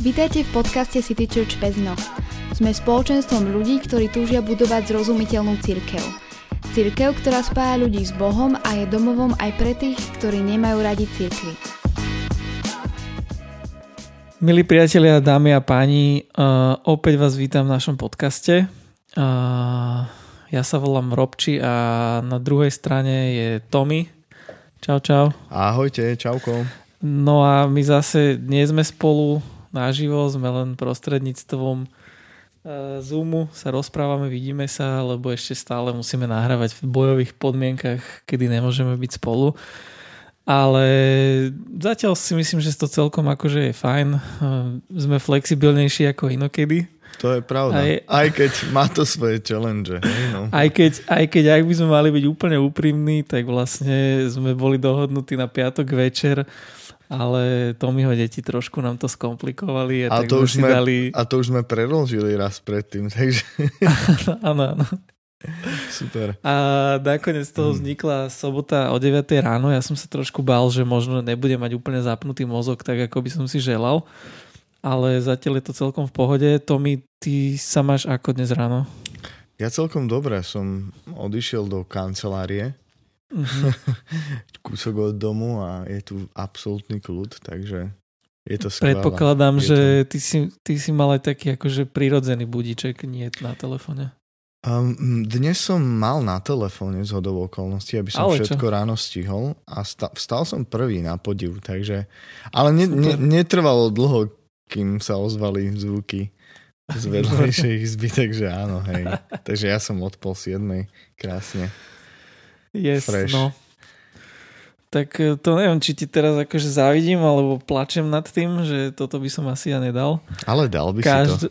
Vítajte v podcaste City Church Pezno. Sme spoločenstvom ľudí, ktorí túžia budovať zrozumiteľnú církev. Církev, ktorá spája ľudí s Bohom a je domovom aj pre tých, ktorí nemajú radi církvy. Milí priatelia, dámy a páni, uh, opäť vás vítam v našom podcaste. Uh, ja sa volám Robči a na druhej strane je Tommy. Čau, čau. Ahojte, čauko. No a my zase nie sme spolu naživo, sme len prostredníctvom e, Zoomu sa rozprávame, vidíme sa, lebo ešte stále musíme nahrávať v bojových podmienkach, kedy nemôžeme byť spolu. Ale zatiaľ si myslím, že to celkom akože je fajn. E, sme flexibilnejší ako inokedy. To je pravda. Aj, aj keď má to svoje challenge. No. aj, keď, aj keď ak by sme mali byť úplne úprimní, tak vlastne sme boli dohodnutí na piatok večer ale Tommyho deti trošku nám to skomplikovali. A, a, to, už sme, dali... a to už sme preložili raz predtým, takže... áno, áno. Super. A nakoniec z toho hmm. vznikla sobota o 9 ráno. Ja som sa trošku bál, že možno nebude mať úplne zapnutý mozog, tak ako by som si želal. Ale zatiaľ je to celkom v pohode. Tomi, ty sa máš ako dnes ráno? Ja celkom dobre. Som odišiel do kancelárie mm-hmm. kúsok od domu a je tu absolútny kľud, takže je to skvelé. Predpokladám, je že to... ty, si, ty si mal aj taký akože prirodzený budiček, nie na telefóne. Um, dnes som mal na telefóne z hodov okolností, aby som ale všetko čo? ráno stihol a sta- vstal som prvý na podiv, takže... Ale ne, ne, netrvalo dlho, kým sa ozvali zvuky z vedlejšej izby, takže áno, hej. takže ja som od pol siedmej, krásne. Yes, Fresh. no. Tak e, to neviem, či ti teraz akože závidím, alebo plačem nad tým, že toto by som asi ja nedal. Ale dal by Každ... si to.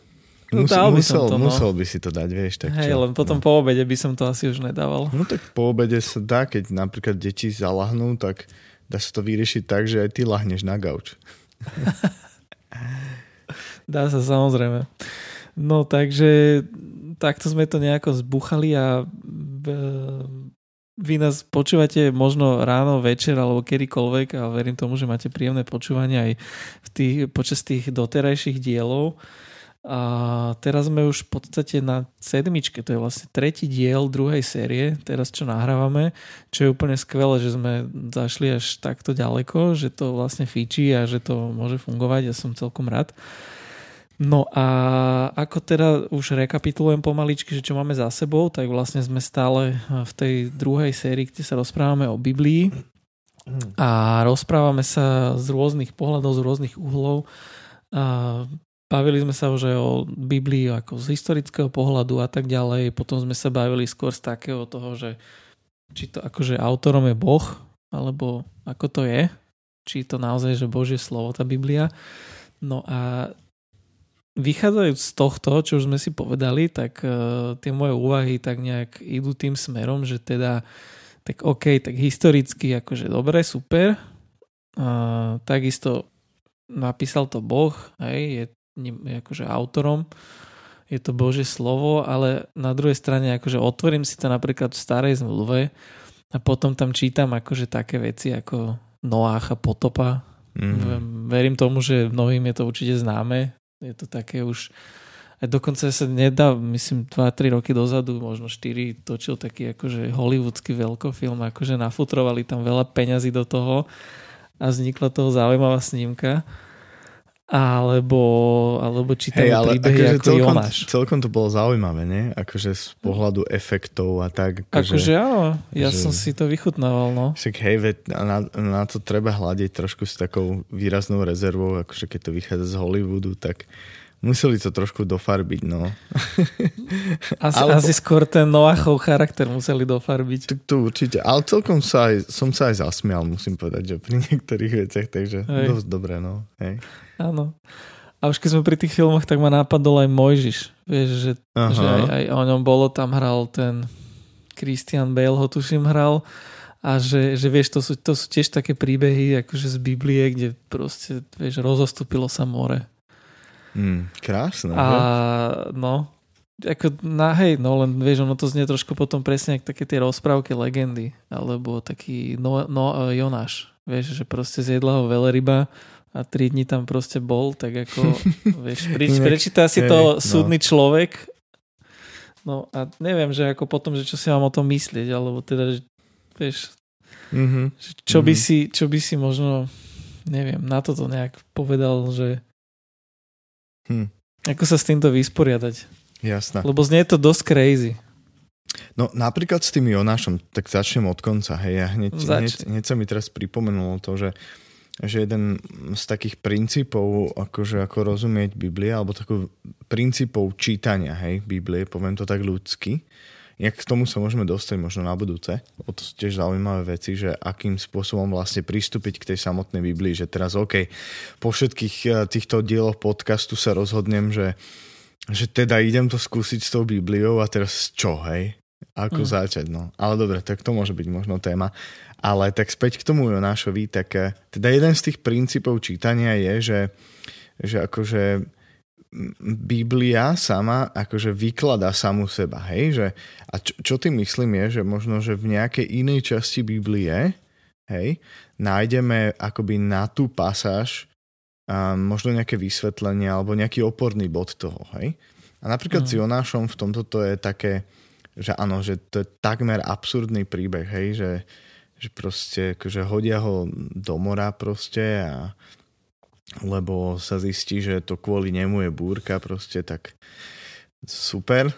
No, dal by musel, som to, no. musel by si to dať, vieš. Tak Hej, čo? len potom no. po obede by som to asi už nedával. No tak po obede sa dá, keď napríklad deti zalahnú, tak dá sa to vyriešiť tak, že aj ty lahneš na gauč. dá sa samozrejme. No takže takto sme to nejako zbuchali a vy nás počúvate možno ráno, večer alebo kedykoľvek a verím tomu, že máte príjemné počúvanie aj v tých, počas tých doterajších dielov. A teraz sme už v podstate na sedmičke, to je vlastne tretí diel druhej série, teraz čo nahrávame, čo je úplne skvelé, že sme zašli až takto ďaleko, že to vlastne fíči a že to môže fungovať, ja som celkom rád. No a ako teda už rekapitulujem pomaličky, že čo máme za sebou, tak vlastne sme stále v tej druhej sérii, kde sa rozprávame o Biblii a rozprávame sa z rôznych pohľadov, z rôznych uhlov. A bavili sme sa už aj o Biblii ako z historického pohľadu a tak ďalej. Potom sme sa bavili skôr z takého toho, že či to akože autorom je Boh, alebo ako to je, či to naozaj, že Božie slovo, tá Biblia. No a vychádzajúc z tohto, čo už sme si povedali, tak uh, tie moje úvahy tak nejak idú tým smerom, že teda tak OK, tak historicky akože dobre, super. Uh, takisto napísal to Boh, hej, je, je akože autorom, je to Božie slovo, ale na druhej strane akože otvorím si to napríklad v starej zmluve a potom tam čítam akože také veci ako Noácha, potopa. Mm. Verím tomu, že mnohým je to určite známe, je to také už... A dokonca sa nedá, myslím, 2-3 roky dozadu, možno 4, točil taký akože hollywoodský veľkofilm, akože nafutrovali tam veľa peňazí do toho a vznikla toho zaujímavá snímka alebo, alebo čítali hey, ale príbehy akože ako celkom, Jonáš. Celkom to bolo zaujímavé, nie? Akože z pohľadu efektov a tak. Akože, akože áno, ja že, som si to vychutnával, no. Však hej, veď na, na to treba hľadiť trošku s takou výraznou rezervou, akože keď to vychádza z Hollywoodu, tak Museli to trošku dofarbiť, no. Asi, Alebo... asi skôr ten Noachov charakter museli dofarbiť. To, to určite, ale celkom sa aj, som sa aj zasmial, musím povedať, že pri niektorých veciach, takže Hej. dosť dobré, no. Hej. Áno. A už keď sme pri tých filmoch, tak ma napadol aj Mojžiš. Vieš, že, že aj, aj o ňom bolo, tam hral ten Christian Bale, ho tuším hral. A že, že vieš, to sú, to sú tiež také príbehy akože z Biblie, kde proste, vieš, rozostúpilo sa more. Mm, krásne. A no, ako na hej, no len vieš, ono to znie trošku potom presne ako také tie rozprávky legendy, alebo taký no, no, Jonáš, vieš, že proste zjedla ho veľryba, a tri dní tam proste bol, tak ako, vieš, preč, prečíta si to no. súdny človek, no a neviem, že ako potom, že čo si mám o tom myslieť, alebo teda, že, vieš, mm-hmm. čo, by mm-hmm. si, čo by si možno, neviem, na toto nejak povedal, že hm. ako sa s týmto vysporiadať. Jasné. Lebo znie to dosť crazy. No napríklad s tým Jonášom, tak začnem od konca. Hej, ja hneď, hneď, hneď sa mi teraz pripomenulo to, že že jeden z takých princípov, akože ako rozumieť Biblie, alebo takých princípov čítania, hej, Biblie, poviem to tak ľudsky, Jak k tomu sa môžeme dostať možno na budúce, lebo to sú tiež zaujímavé veci, že akým spôsobom vlastne pristúpiť k tej samotnej Biblii, že teraz OK, po všetkých eh, týchto dieloch podcastu sa rozhodnem, že, že teda idem to skúsiť s tou Bibliou a teraz čo, hej? Ako mm. začať, no. Ale dobre, tak to môže byť možno téma. Ale tak späť k tomu Jonášovi, tak eh, teda jeden z tých princípov čítania je, že, že akože Biblia sama akože vykladá samu seba, hej? Že, a čo, čo tým myslím je, že možno, že v nejakej inej časti Biblie, hej, nájdeme akoby na tú pasáž um, možno nejaké vysvetlenie alebo nejaký oporný bod toho, hej? A napríklad mm. s Jonášom v tomto to je také, že áno, že to je takmer absurdný príbeh, hej, že, že proste akože hodia ho do mora proste a lebo sa zistí, že to kvôli nemu je búrka proste, tak super,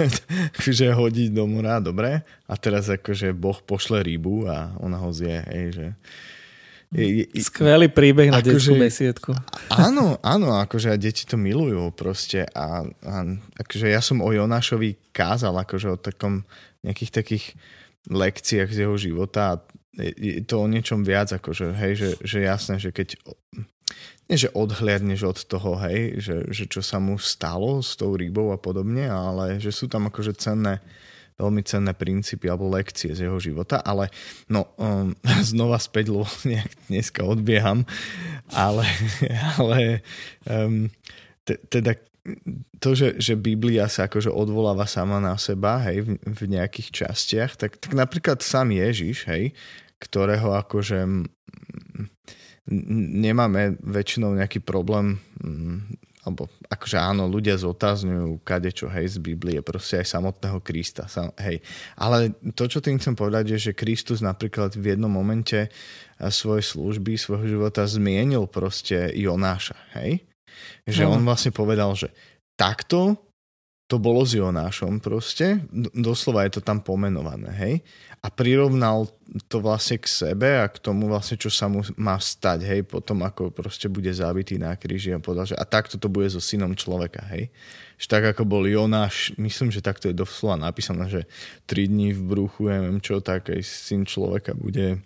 že hodí do mora, dobre. A teraz akože Boh pošle rybu a ona ho zje, hej, že je, je, Skvelý príbeh na detskú že, besiedku. Áno, áno, akože deti to milujú proste a, a akože ja som o Jonášovi kázal akože o takom nejakých takých lekciách z jeho života a je to o niečom viac, akože hej, že, že jasné, že keď nie, že odhliadneš od toho, hej, že, že čo sa mu stalo s tou rybou a podobne, ale že sú tam akože cenné veľmi cenné princípy alebo lekcie z jeho života, ale no um, znova späť, lebo nejak dneska odbieham, ale, ale um, te, teda to, že, že Biblia sa akože odvoláva sama na seba, hej, v, v nejakých častiach, tak, tak napríklad sám Ježiš, hej, ktorého akože nemáme väčšinou nejaký problém alebo akože áno, ľudia zotázňujú kadečo, hej, z Biblie, proste aj samotného Krista, hej. Ale to, čo tým chcem povedať, je, že Kristus napríklad v jednom momente svojej služby, svojho života zmienil proste Jonáša, hej. Že no. on vlastne povedal, že takto to bolo s Jonášom proste, doslova je to tam pomenované, hej a prirovnal to vlastne k sebe a k tomu vlastne, čo sa mu má stať, hej, potom ako proste bude zabitý na kríži a povedal, že a takto to bude so synom človeka, hej. Že tak ako bol Jonáš, myslím, že takto je doslova napísané, že 3 dní v bruchu, ja neviem čo, tak aj syn človeka bude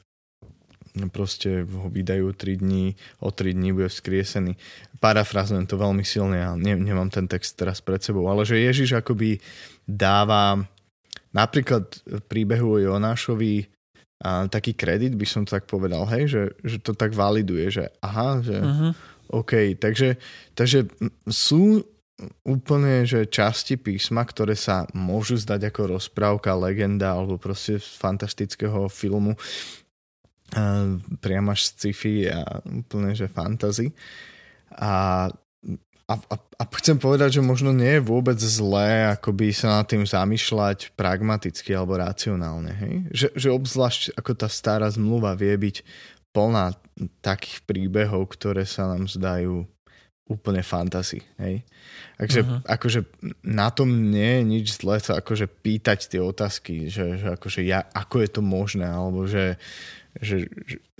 proste ho vydajú 3 dní, o 3 dní bude vzkriesený. Parafrazujem to veľmi silne, ja ne, nemám ten text teraz pred sebou, ale že Ježiš akoby dáva napríklad v príbehu o Jonášovi a taký kredit, by som tak povedal, hej, že, že to tak validuje, že aha, že uh-huh. OK, takže, takže sú úplne, že časti písma, ktoré sa môžu zdať ako rozprávka, legenda alebo proste fantastického filmu priam až sci-fi a úplne, že fantasy. A a, a, a chcem povedať, že možno nie je vôbec zlé akoby sa nad tým zamýšľať pragmaticky alebo racionálne. Hej? Že, že obzvlášť ako tá stará zmluva vie byť plná takých príbehov, ktoré sa nám zdajú úplne fantasy. Hej? Takže uh-huh. akože na tom nie je nič zlé sa akože pýtať tie otázky, že, že akože ja, ako je to možné, alebo že, že,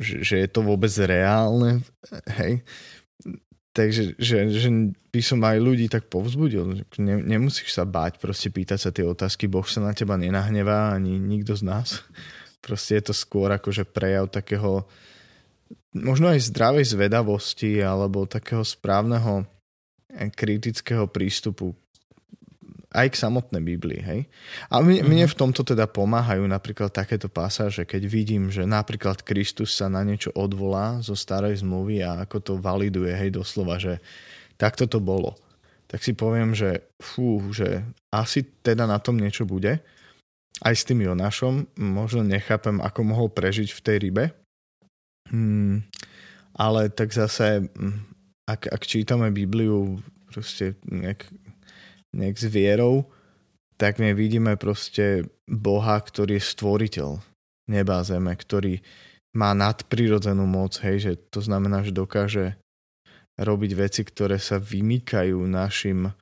že, že je to vôbec reálne. Hej? Takže že, že by som aj ľudí tak povzbudil. Ne, nemusíš sa báť proste pýtať sa tie otázky. Boh sa na teba nenahnevá, ani nikto z nás. Proste je to skôr akože prejav takého možno aj zdravej zvedavosti alebo takého správneho kritického prístupu aj k samotnej Biblii, hej. A mne, mm-hmm. mne v tomto teda pomáhajú napríklad takéto pasáže, keď vidím, že napríklad Kristus sa na niečo odvolá zo starej zmluvy a ako to validuje, hej, doslova, že takto to bolo. Tak si poviem, že fú, že asi teda na tom niečo bude. Aj s tým Jonášom možno nechápem, ako mohol prežiť v tej rybe. Hmm. ale tak zase, mm, ak, ak čítame Bibliu proste nejak, nejak s vierou, tak my vidíme proste Boha, ktorý je stvoriteľ neba a zeme, ktorý má nadprirodzenú moc, hej, že to znamená, že dokáže robiť veci, ktoré sa vymýkajú našim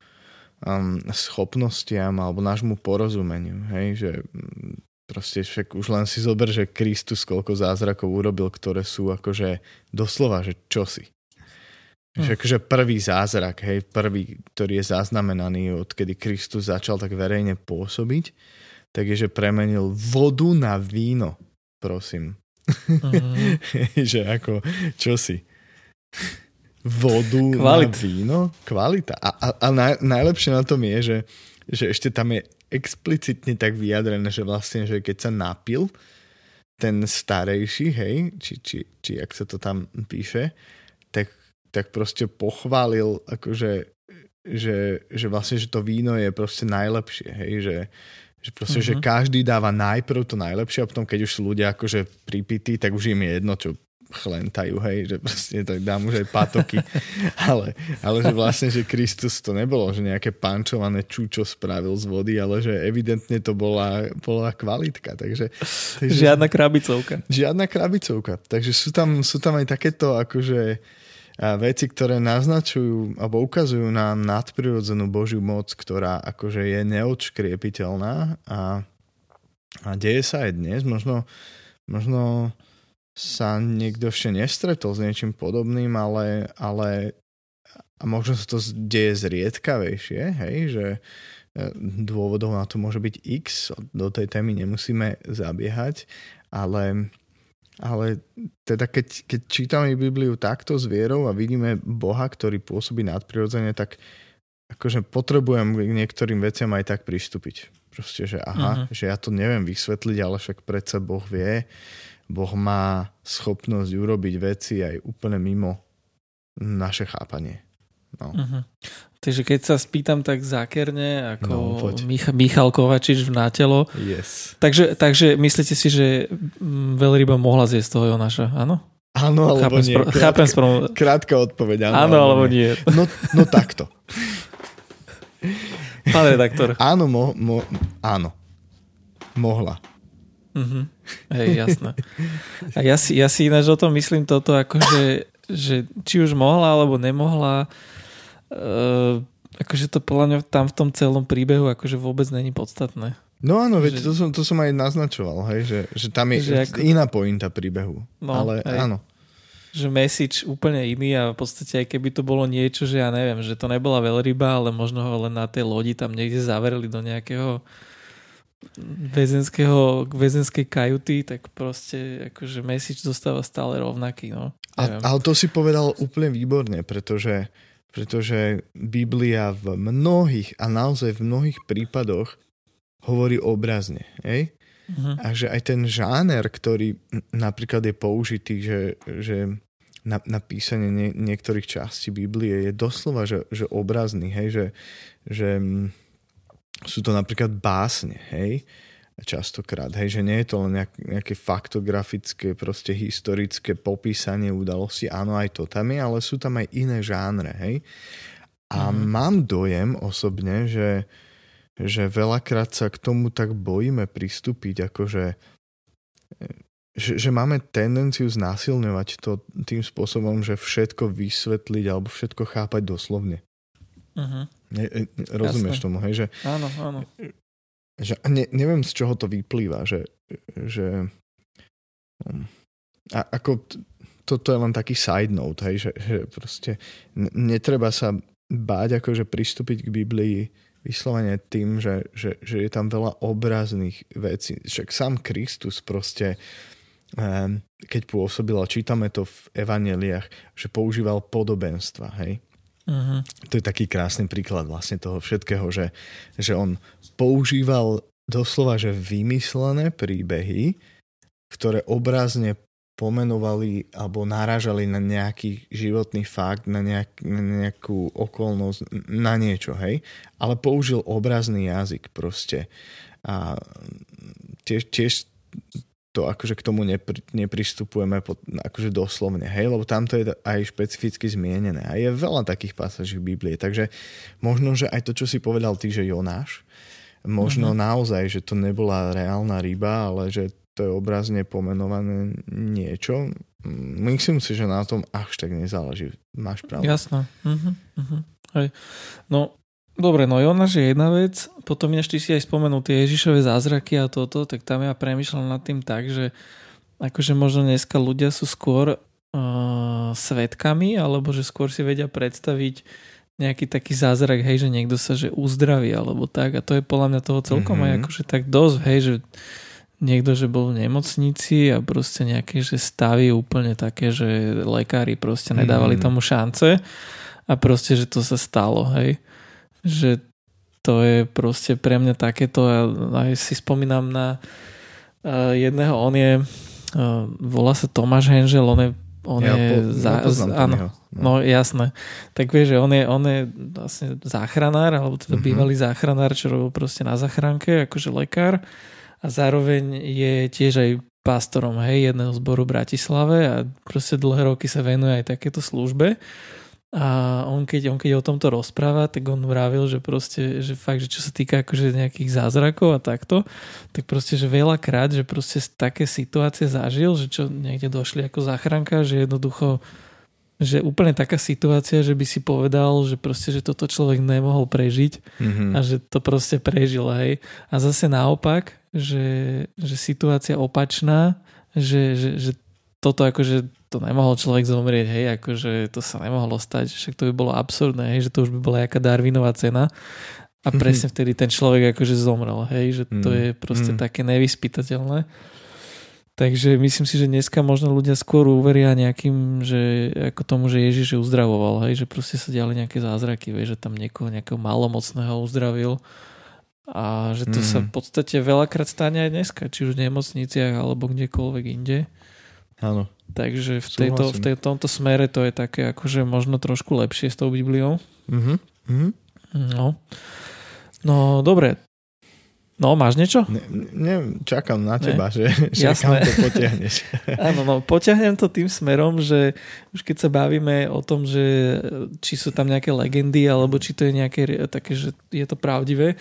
um, schopnostiam alebo nášmu porozumeniu, hej, že mm, proste však už len si zober, že Kristus koľko zázrakov urobil, ktoré sú akože doslova, že čosi. Hm. Že akože prvý zázrak, hej, prvý, ktorý je zaznamenaný, odkedy Kristus začal tak verejne pôsobiť, tak je, že premenil vodu na víno, prosím. Uh-huh. že ako, čo si? Vodu Kvalit. na víno? Kvalita. A, a, a naj, najlepšie na tom je, že, že ešte tam je explicitne tak vyjadrené, že vlastne, že keď sa napil ten starejší, hej, či, či, či ak sa to tam píše, tak, proste pochválil akože že, že vlastne, že to víno je proste najlepšie, hej, že, že proste, uh-huh. že mhm. každý dáva najprv to najlepšie a potom, keď už sú ľudia akože pripití, tak už im je jedno, čo chlentajú, hej, že proste tak dám už aj patoky. ale, ale že vlastne, že Kristus to nebolo, že nejaké pančované čučo spravil z vody, ale že evidentne to bola, bola kvalitka. Takže, takže, žiadna krabicovka. Žiadna krabicovka. Takže sú tam, sú tam aj takéto akože veci, ktoré naznačujú alebo ukazujú na nadprirodzenú Božiu moc, ktorá akože je neodškriepiteľná a, a deje sa aj dnes. Možno, možno sa niekto ešte nestretol s niečím podobným, ale, ale a možno sa to deje zriedkavejšie, hej, že e, dôvodov na to môže byť x, do tej témy nemusíme zabiehať, ale ale teda keď, keď čítame Bibliu takto s vierou a vidíme Boha, ktorý pôsobí nadprirodzene, tak akože potrebujem k niektorým veciam aj tak pristúpiť. Proste, že aha, uh-huh. že ja to neviem vysvetliť, ale však predsa Boh vie. Boh má schopnosť urobiť veci aj úplne mimo naše chápanie. No. Uh-huh. Takže keď sa spýtam tak zákerne, ako no, Mich- Michal Kovačič v Nátelo. Yes. Takže, takže myslíte si, že mm, veľryba mohla zjesť toho Jonáša, áno? Áno, alebo chápem nie. Spro- krátka, chápem sprom... krátka odpoveď, áno, áno alebo nie. nie. No, no takto. Pán redaktor. Áno, mo, mo, áno. Mohla. Uh-huh. Hej, jasné. A ja si, ja si ináč o tom myslím toto, akože, že či už mohla alebo nemohla, Uh, akože to podľa mňa tam v tom celom príbehu akože vôbec není podstatné. No áno, veď že... to, som, to som aj naznačoval, hej, že, že tam je že ako... iná pointa príbehu. No, ale hej. áno. Že message úplne iný a v podstate aj keby to bolo niečo, že ja neviem, že to nebola veľryba, ale možno ho len na tej lodi tam niekde zavereli do nejakého väzenského, väzenskej kajuty, tak proste akože message zostáva stále rovnaký. No. A, ale to si povedal úplne výborne, pretože pretože Biblia v mnohých a naozaj v mnohých prípadoch hovorí obrazne. Hej? Uh-huh. A že aj ten žáner, ktorý napríklad je použitý, že, že na, na písanie nie, niektorých častí Biblie je doslova, že, že obrazný, hej? Že, že sú to napríklad básne, hej? Častokrát, hej, že nie je to len nejak, nejaké faktografické, proste historické popísanie udalosti, áno, aj to tam je, ale sú tam aj iné žánre, hej. A mm. mám dojem osobne, že, že veľakrát sa k tomu tak bojíme pristúpiť, akože že, že máme tendenciu znásilňovať to tým spôsobom, že všetko vysvetliť alebo všetko chápať doslovne. Uh-huh. Ne, rozumieš Jasne. tomu, hej? Že, áno, áno že ne, neviem z čoho to vyplýva, že, že um, a ako toto je len taký side note, hej, že, že proste netreba sa báť akože pristúpiť k Biblii vyslovene tým, že, že, že je tam veľa obrazných vecí. Však sám Kristus proste um, keď pôsobil, a čítame to v evaneliách, že používal podobenstva, hej. Uh-huh. To je taký krásny príklad vlastne toho všetkého, že, že on používal doslova, že vymyslené príbehy, ktoré obrazne pomenovali alebo náražali na nejaký životný fakt, na, nejak, na nejakú okolnosť, na niečo, hej. Ale použil obrazný jazyk proste. A tiež, tiež to akože k tomu nepri, nepristupujeme pod, akože doslovne, hej, lebo tam to je aj špecificky zmienené a je veľa takých pasáží v Biblii, takže možno, že aj to, čo si povedal ty, že Jonáš, možno uh-huh. naozaj, že to nebola reálna ryba, ale že to je obrazne pomenované niečo. Myslím si, že na tom až tak nezáleží. Máš pravdu. Jasné. Uh-huh, uh-huh. Hej. No, Dobre, no Jonáš je jedna vec, potom ešte si aj spomenul tie Ježišové zázraky a toto, tak tam ja premyšľam nad tým tak, že akože možno dneska ľudia sú skôr uh, svetkami, alebo že skôr si vedia predstaviť nejaký taký zázrak, hej, že niekto sa že uzdraví, alebo tak a to je podľa mňa toho celkom mm-hmm. aj mhm. akože tak dosť, hej, že niekto, že bol v nemocnici a proste nejaké, že stavy úplne také, že lekári proste nedávali mm. tomu šance a proste, že to sa stalo, hej že to je proste pre mňa takéto a aj si spomínam na uh, jedného, on je uh, volá sa Tomáš Henžel, on je on ja, je po, za, z, áno, no. no jasné. Tak vieš, že on je, on je vlastne záchranár, alebo teda uh-huh. bývalý záchranár, čo robil proste na záchranke, akože lekár a zároveň je tiež aj pastorom, hej, jedného zboru v Bratislave a proste dlhé roky sa venuje aj takéto službe. A on keď, on keď o tomto rozpráva, tak on vravil, že proste, že fakt, že čo sa týka akože nejakých zázrakov a takto, tak proste, že veľakrát, že proste také situácie zažil, že čo niekde došli ako záchranka, že jednoducho že úplne taká situácia, že by si povedal, že proste, že toto človek nemohol prežiť mm-hmm. a že to proste prežil, hej. A zase naopak, že, že situácia opačná, že, že, že toto akože to nemohol človek zomrieť, hej, akože to sa nemohlo stať, však to by bolo absurdné, hej, že to už by bola jaká Darwinová cena a mhm. presne vtedy ten človek akože zomrel, hej, že to mhm. je proste mm. také nevyspytateľné. Takže myslím si, že dneska možno ľudia skôr uveria nejakým, že ako tomu, že Ježiš uzdravoval, hej, že proste sa diali nejaké zázraky, vieš, že tam niekoho nejakého malomocného uzdravil a že to mm. sa v podstate veľakrát stane aj dneska, či už v nemocniciach alebo kdekoľvek inde. Áno. Takže v, tejto, v tej, tomto smere to je také akože možno trošku lepšie s tou Bibliou. Mm-hmm. Mm-hmm. No. No, dobre. No, máš niečo? Ne, ne, čakám na teba, ne? že, že kam to potiahneš. Áno, no, potiahnem to tým smerom, že už keď sa bavíme o tom, že či sú tam nejaké legendy, alebo či to je nejaké také, že je to pravdivé,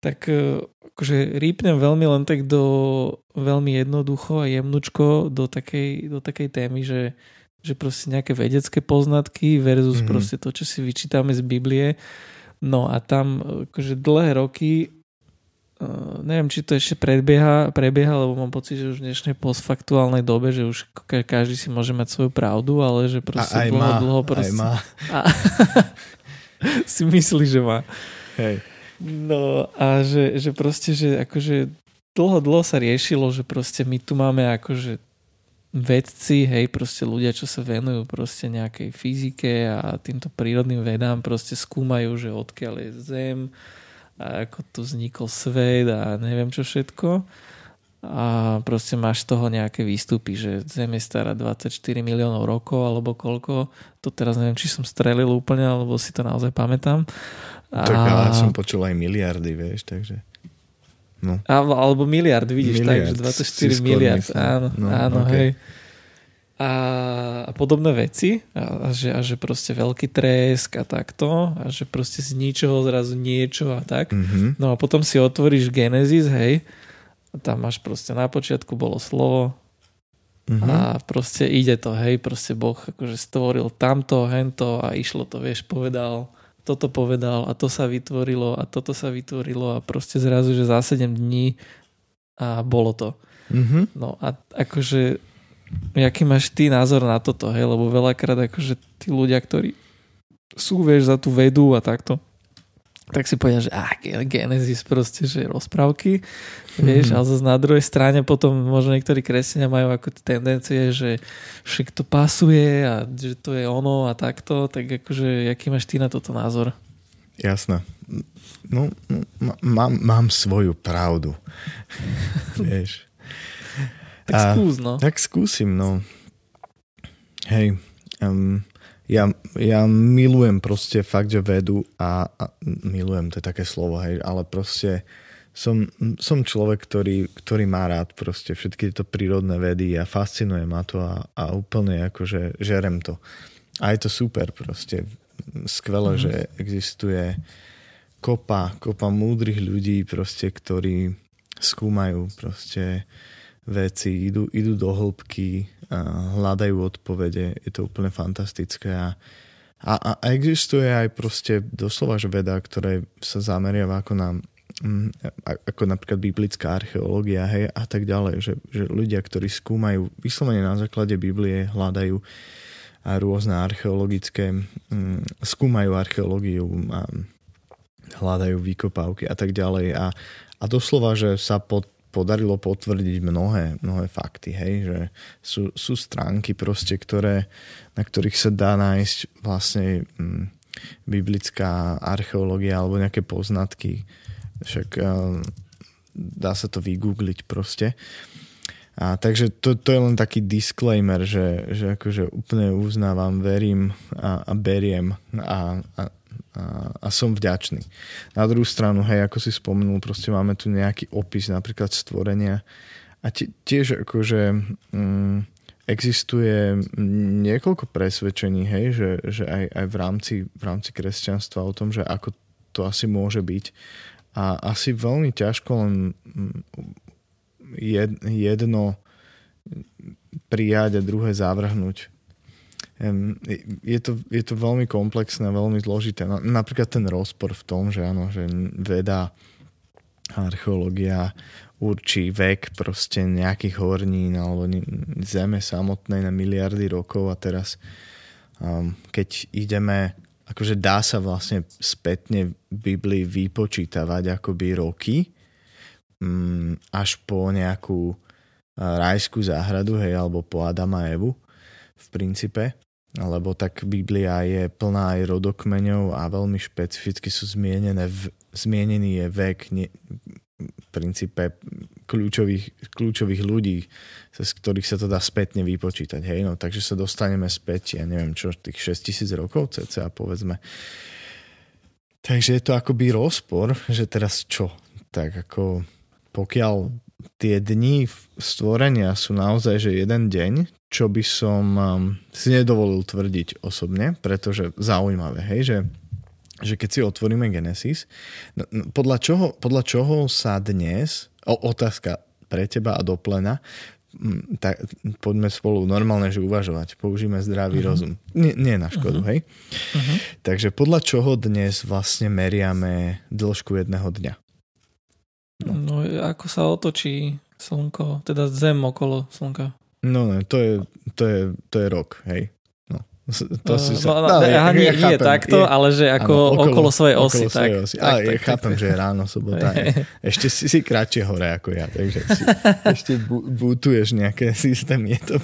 tak e, akože rýpnem veľmi len tak do veľmi jednoducho a jemnučko do takej, do takej témy, že, že proste nejaké vedecké poznatky versus mm-hmm. proste to, čo si vyčítame z Biblie. No a tam akože dlhé roky Uh, neviem, či to ešte predbieha, prebieha, lebo mám pocit, že už v dnešnej postfaktuálnej dobe, že už každý si môže mať svoju pravdu, ale že proste a aj dlho, má, dlho proste... Aj má. A, si myslí, že má. Hej. No a že, že proste, že akože dlho, dlho sa riešilo, že proste my tu máme akože vedci, hej, proste ľudia, čo sa venujú proste nejakej fyzike a týmto prírodným vedám, proste skúmajú, že odkiaľ je Zem a ako tu vznikol svet a neviem čo všetko. A proste máš z toho nejaké výstupy, že Zem je stará 24 miliónov rokov alebo koľko. To teraz neviem, či som strelil úplne, alebo si to naozaj pamätám. Tak ja som počul aj miliardy, vieš, takže... No. Alebo miliard, vidíš, miliard, takže 24 miliard, myslím. áno, no, áno, okay. hej. A, a podobné veci a, a, že, a že proste veľký tresk a takto a že proste z ničoho zrazu niečo a tak. Mm-hmm. No a potom si otvoríš Genesis, hej, a tam máš proste na počiatku bolo slovo mm-hmm. a proste ide to, hej, proste Boh akože stvoril tamto, hento a išlo to, vieš, povedal toto povedal a to sa vytvorilo a toto sa vytvorilo a proste zrazu, že za 7 dní a bolo to. Mm-hmm. No a akože jaký máš ty názor na toto, hej, lebo veľakrát akože tí ľudia, ktorí sú, vieš, za tú vedu a takto, tak si povedia, že ah, Genesis proste, že rozprávky, vieš, mm-hmm. ale zase na druhej strane potom možno niektorí kresťania majú ako tendencie, že však to pasuje a že to je ono a takto, tak akože, aký máš ty na toto názor? Jasné. No, no mám, mám svoju pravdu. vieš. tak a, skús, no. Tak skúsim, no. Hej, um, ja, ja milujem proste fakt, že vedu a, a milujem, to je také slovo, hej, ale proste som, som človek, ktorý, ktorý má rád proste všetky tieto prírodné vedy a fascinuje ma to a, a úplne akože žerem to. A je to super proste. Skvelé, mm-hmm. že existuje kopa, kopa múdrych ľudí proste, ktorí skúmajú proste veci, idú, idú do hĺbky, hľadajú odpovede, je to úplne fantastické a, a, a existuje aj proste doslova že veda, ktoré sa zameriava ako na mm, ako napríklad biblická archeológia hej, a tak ďalej, že, že ľudia, ktorí skúmajú vyslovene na základe Biblie, hľadajú a rôzne archeologické, mm, skúmajú archeológiu a hľadajú výkopávky a tak ďalej. A, a doslova, že sa pod podarilo potvrdiť mnohé, mnohé fakty, hej, že sú, sú stránky proste, ktoré, na ktorých sa dá nájsť vlastne hm, biblická archeológia alebo nejaké poznatky. Však uh, dá sa to vygoogliť proste. A takže to, to je len taký disclaimer, že, že akože úplne uznávam, verím a, a beriem a, a, a, a som vďačný. Na druhú stranu, hej, ako si spomenul, proste máme tu nejaký opis napríklad stvorenia. A tiež akože mm, existuje niekoľko presvedčení, hej, že, že aj, aj v, rámci, v rámci kresťanstva o tom, že ako to asi môže byť. A asi veľmi ťažko len mm, jedno prijať a druhé zavrhnúť je to, je to veľmi komplexné, veľmi zložité. Napríklad ten rozpor v tom, že áno, že veda archeológia určí vek proste nejakých hornín alebo zeme samotnej na miliardy rokov a teraz um, keď ideme akože dá sa vlastne spätne v Biblii vypočítavať akoby roky um, až po nejakú rajskú záhradu, hej, alebo po Adama a Evu v princípe lebo tak Biblia je plná aj rodokmeňov a veľmi špecificky sú zmienené, v, zmienený je vek ne, v princípe kľúčových, kľúčových ľudí, z ktorých sa to dá spätne vypočítať. Hej? No, takže sa dostaneme späť, ja neviem čo, tých 6000 rokov cca povedzme. Takže je to akoby rozpor, že teraz čo? Tak ako pokiaľ tie dni stvorenia sú naozaj že jeden deň, čo by som um, si nedovolil tvrdiť osobne, pretože zaujímavé, hej, že, že keď si otvoríme Genesis, no, no, podľa, čoho, podľa čoho sa dnes, o, otázka pre teba a do plena, tak poďme spolu normálne, že uvažovať. Použijeme zdravý uh-huh. rozum. Nie, nie na škodu, uh-huh. hej? Uh-huh. Takže podľa čoho dnes vlastne meriame dĺžku jedného dňa? No. no ako sa otočí slnko, teda zem okolo slnka. No ne, to je, to je, to je rok, hej. No. To si sa, no, no, ja, nie, ja nie chápem, takto, je, ale že ako áno, okolo, okolo svojej osy. Okolo tak, svojej osy. Tak, ale tak, ja tak, chápem, tak. že je ráno, sobota. ešte si, si kratšie hore ako ja, takže si, ešte bu, nejaké systémy, je to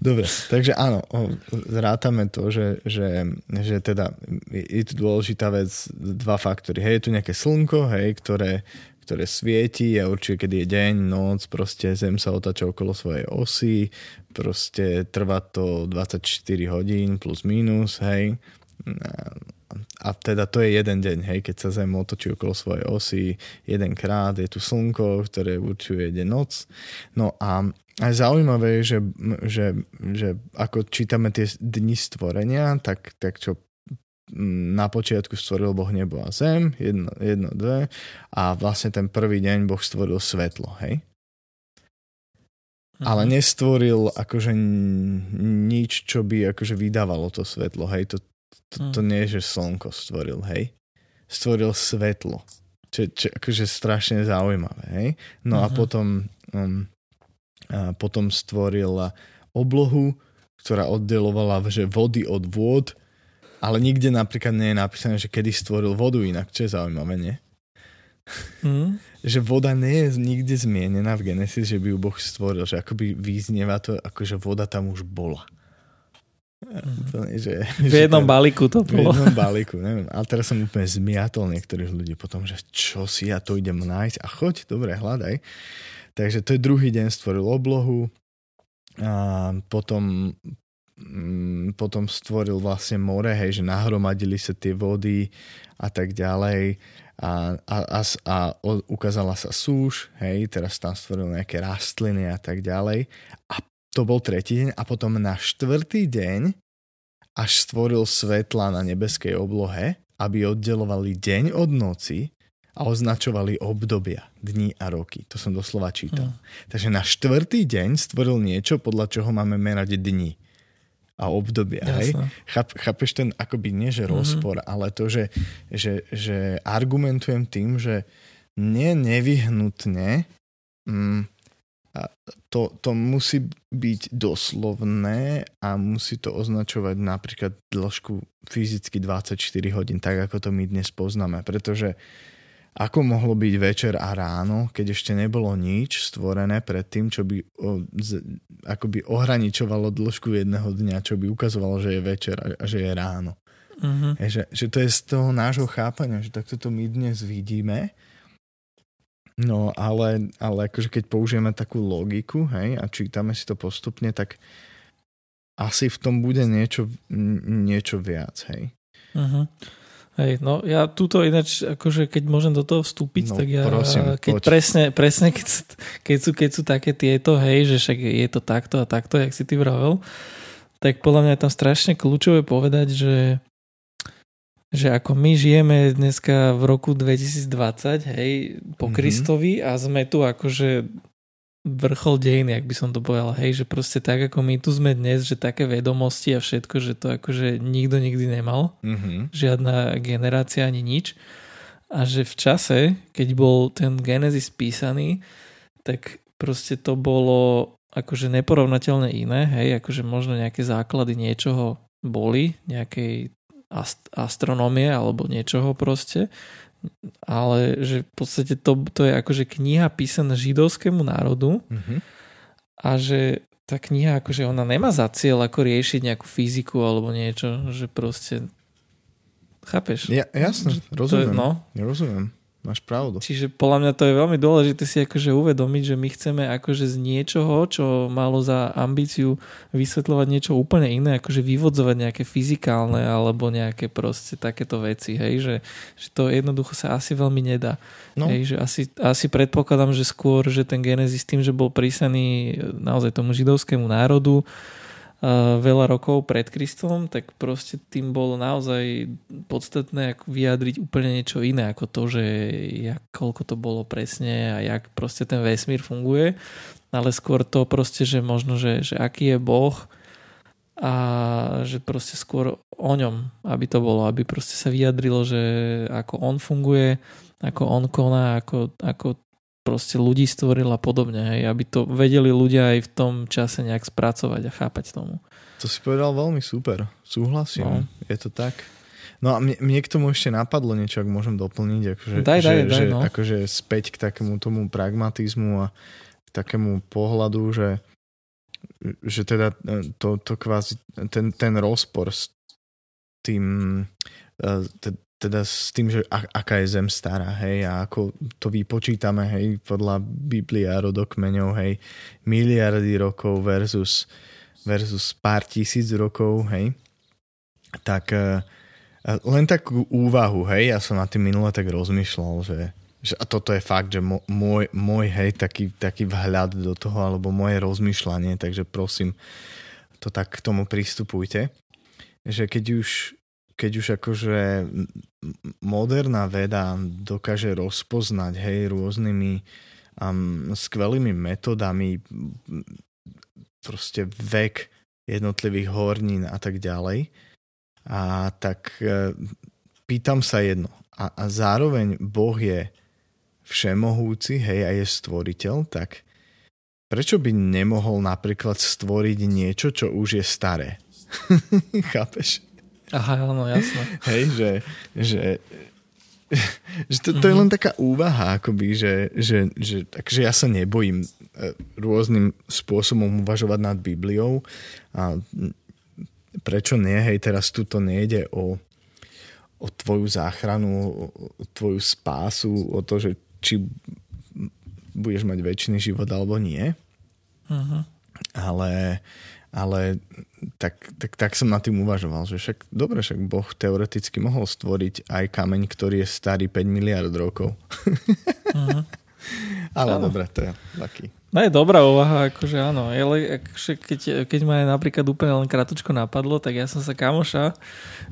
Dobre, takže áno, zrátame to, že, že, že teda je, je tu dôležitá vec, dva faktory. Hej, je tu nejaké slnko, hej, ktoré, ktoré svieti a určuje, kedy je deň, noc, proste Zem sa otača okolo svojej osy, proste trvá to 24 hodín plus minus, hej. A teda to je jeden deň, hej, keď sa Zem otočí okolo svojej osy jedenkrát, je tu slnko, ktoré určuje deň noc. No a aj zaujímavé je, že, že, že ako čítame tie dni stvorenia, tak, tak čo na počiatku stvoril Boh nebo a zem, jedno, jedno, dve, a vlastne ten prvý deň Boh stvoril svetlo, hej? Mhm. Ale nestvoril akože nič, čo by akože vydávalo to svetlo, hej? To, to, to mhm. nie je, že slnko stvoril, hej? Stvoril svetlo, čo, čo akože strašne zaujímavé, hej? No uh-huh. a mhm. potom, um, a potom stvoril oblohu, ktorá oddelovala že vody od vôd, ale nikde napríklad nie je napísané, že kedy stvoril vodu inak, čo je zaujímavé, nie? Mm. že voda nie je nikde zmienená v Genesis, že by ju Boh stvoril, že akoby vyznieva to, ako že voda tam už bola. Mm. že, v jednom že balíku to bolo. V jednom balíku, neviem. Ale teraz som úplne zmiatol niektorých ľudí potom, že čo si ja to idem nájsť a choď, dobre, hľadaj. Takže to je druhý deň stvoril oblohu, a potom potom stvoril vlastne more, hej, že nahromadili sa tie vody a tak ďalej a, a, a, a ukázala sa súž, hej, teraz tam stvoril nejaké rastliny a tak ďalej. A to bol tretí deň a potom na štvrtý deň až stvoril svetla na nebeskej oblohe, aby oddelovali deň od noci a označovali obdobia, dní a roky. To som doslova čítal. Mm. Takže na štvrtý deň stvoril niečo, podľa čoho máme merať dni a obdobia. Hej? Cháp, chápeš ten akoby nie, že mhm. rozpor, mm-hmm. ale to, že, že, že argumentujem tým, že nie nevyhnutne mm, to, to musí byť doslovné a musí to označovať napríklad dĺžku fyzicky 24 hodín, tak ako to my dnes poznáme. Pretože ako mohlo byť večer a ráno, keď ešte nebolo nič stvorené pred tým, čo by o, z, akoby ohraničovalo dĺžku jedného dňa, čo by ukazovalo, že je večer a, a že je ráno. Uh-huh. Je, že, že to je z toho nášho chápania, že takto to my dnes vidíme. No ale, ale akože keď použijeme takú logiku hej, a čítame si to postupne, tak asi v tom bude niečo, niečo viac. Hej. Uh-huh. Hej, no ja túto ináč, akože keď môžem do toho vstúpiť, no, tak ja prosím, keď poď. presne, presne keď, keď, sú, keď sú také tieto, hej, že však je to takto a takto, jak si ty vravel, tak podľa mňa je tam strašne kľúčové povedať, že že ako my žijeme dneska v roku 2020, hej, po mm-hmm. Kristovi a sme tu akože vrchol dejiny, ak by som to povedal, hej, že proste tak ako my tu sme dnes, že také vedomosti a všetko, že to akože nikto nikdy nemal, mm-hmm. žiadna generácia ani nič. A že v čase, keď bol ten Genesis písaný, tak proste to bolo akože neporovnateľne iné, hej, akože možno nejaké základy niečoho boli, nejakej ast- astronómie alebo niečoho proste, ale že v podstate to, to je akože kniha písaná židovskému národu mm-hmm. a že tá kniha akože ona nemá za cieľ ako riešiť nejakú fyziku alebo niečo, že proste chápeš? Ja, jasne, rozumiem. To je, no. Ja rozumiem. Máš pravdu. Čiže podľa mňa to je veľmi dôležité si akože uvedomiť, že my chceme akože z niečoho, čo malo za ambíciu vysvetľovať niečo úplne iné, akože vyvodzovať nejaké fyzikálne alebo nejaké proste takéto veci, hej, že, že to jednoducho sa asi veľmi nedá. No. Hej, že asi, asi predpokladám, že skôr, že ten Genesis tým, že bol prísaný naozaj tomu židovskému národu, veľa rokov pred Kristom, tak proste tým bolo naozaj podstatné vyjadriť úplne niečo iné ako to, že jak, koľko to bolo presne a jak proste ten vesmír funguje, ale skôr to proste, že možno, že, že aký je Boh a že proste skôr o ňom, aby to bolo, aby proste sa vyjadrilo, že ako on funguje, ako on koná, ako, ako proste ľudí stvoril a podobne, hej, aby to vedeli ľudia aj v tom čase nejak spracovať a chápať tomu. To si povedal veľmi super, súhlasím, no. je to tak. No a mne, mne k tomu ešte napadlo niečo, ak môžem doplniť, akože, daj, daj, že, daj, že, no. akože späť k takému tomu pragmatizmu a k takému pohľadu, že, že teda e, to, to kvázi, ten, ten rozpor s tým, e, teda s tým, že aká je zem stará, hej, a ako to vypočítame, hej, podľa Biblia rodokmeňov, hej, miliardy rokov versus, versus pár tisíc rokov, hej, tak e, len takú úvahu, hej, ja som na tým minule tak rozmýšľal, že, že a toto je fakt, že môj, môj hej, taký, taký vhľad do toho, alebo moje rozmýšľanie, takže prosím, to tak k tomu pristupujte, že keď už keď už akože moderná veda dokáže rozpoznať hej, rôznymi um, skvelými metodami proste vek jednotlivých hornín a tak ďalej. A tak e, pýtam sa jedno. A, a zároveň Boh je všemohúci, hej, a je stvoriteľ, tak prečo by nemohol napríklad stvoriť niečo, čo už je staré? Chápeš? Aha, áno, jasno. Hej, že, že, že to, to je len taká úvaha, akoby, že, že, že, takže ja sa nebojím e, rôznym spôsobom uvažovať nad Bibliou a prečo nie, hej, teraz tu to nejde o, o tvoju záchranu, o, o tvoju spásu, o to, že či budeš mať väčší život alebo nie. Uh-huh. ale, ale tak, tak, tak som nad tým uvažoval, že však dobre, však Boh teoreticky mohol stvoriť aj kameň, ktorý je starý 5 miliard rokov. Uh-huh. ale dobre, to je taký. No je dobrá úvaha, akože áno. Ale akože keď, keď ma napríklad úplne len krátko napadlo, tak ja som sa kamoša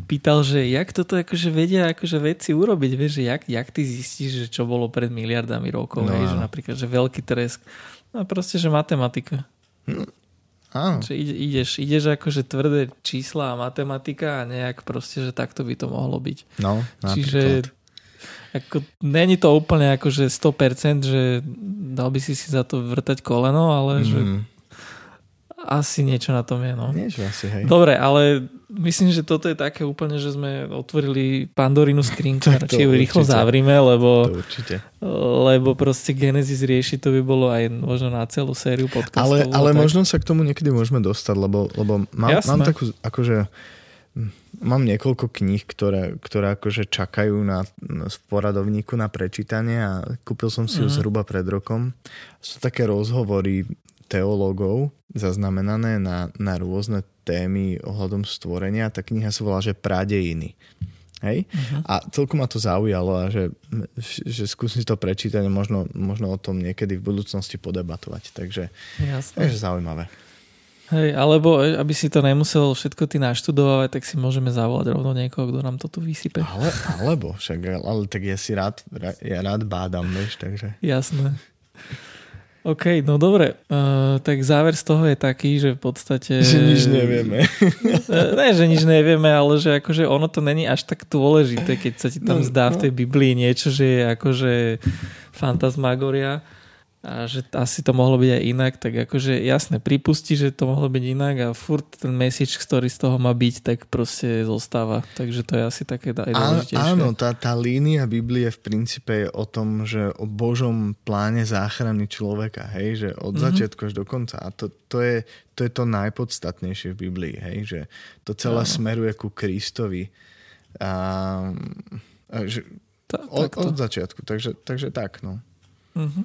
pýtal, že jak toto akože vedia akože veci urobiť, vieš, že jak, jak ty zistíš, že čo bolo pred miliardami rokov, no, hej, že napríklad, že veľký tresk. No proste, že matematika. Hm. Áno. Že ide, ideš, ideš akože tvrdé čísla a matematika a nejak proste, že takto by to mohlo byť. No, Čiže ako, není to úplne akože 100%, že dal by si si za to vrtať koleno, ale mm. že asi niečo na tom je, no. Niečo asi, hej. Dobre, ale myslím, že toto je také úplne, že sme otvorili Pandorinu skrinku, radšej ju rýchlo zavrime, lebo, to určite. lebo proste Genesis rieši to by bolo aj možno na celú sériu podcastov. Ale, ale možno sa k tomu niekedy môžeme dostať, lebo, lebo mám, mám takú, akože mám niekoľko kníh, ktoré, ktoré akože čakajú na, v poradovníku na prečítanie a kúpil som si ju mm. zhruba pred rokom. Sú také rozhovory teológov zaznamenané na, na rôzne témy ohľadom stvorenia. Tá kniha sa volá, že Pradejiny. Hej? Uh-huh. A celkom ma to zaujalo a že, že skúsim si to prečítať a možno, možno o tom niekedy v budúcnosti podebatovať. Takže, Jasne. takže zaujímavé. Hej, alebo e, aby si to nemusel všetko ty naštudovať, tak si môžeme zavolať rovno niekoho, kto nám to tu vysype. Ale, alebo, však, ale tak ja si rád, ja rád bádam, vieš, takže... Jasné. OK, no dobre. Uh, tak záver z toho je taký, že v podstate... Že nič nevieme. ne, že nič nevieme, ale že akože ono to není až tak dôležité, keď sa ti tam no, zdá no. v tej Biblii niečo, že je akože fantasmagoria a že asi to mohlo byť aj inak, tak akože jasne, pripustí, že to mohlo byť inak a furt ten message, ktorý z toho má byť, tak proste zostáva. Takže to je asi také najdôležitejšie. Áno, tá, tá línia Biblie v princípe je o tom, že o Božom pláne záchrany človeka, hej, že od mm-hmm. začiatku až do konca. A to, to, je, to je to najpodstatnejšie v Biblii, hej, že to celé áno. smeruje ku Kristovi. A, a že, Ta, od, od začiatku, takže, takže tak, no. Mm-hmm.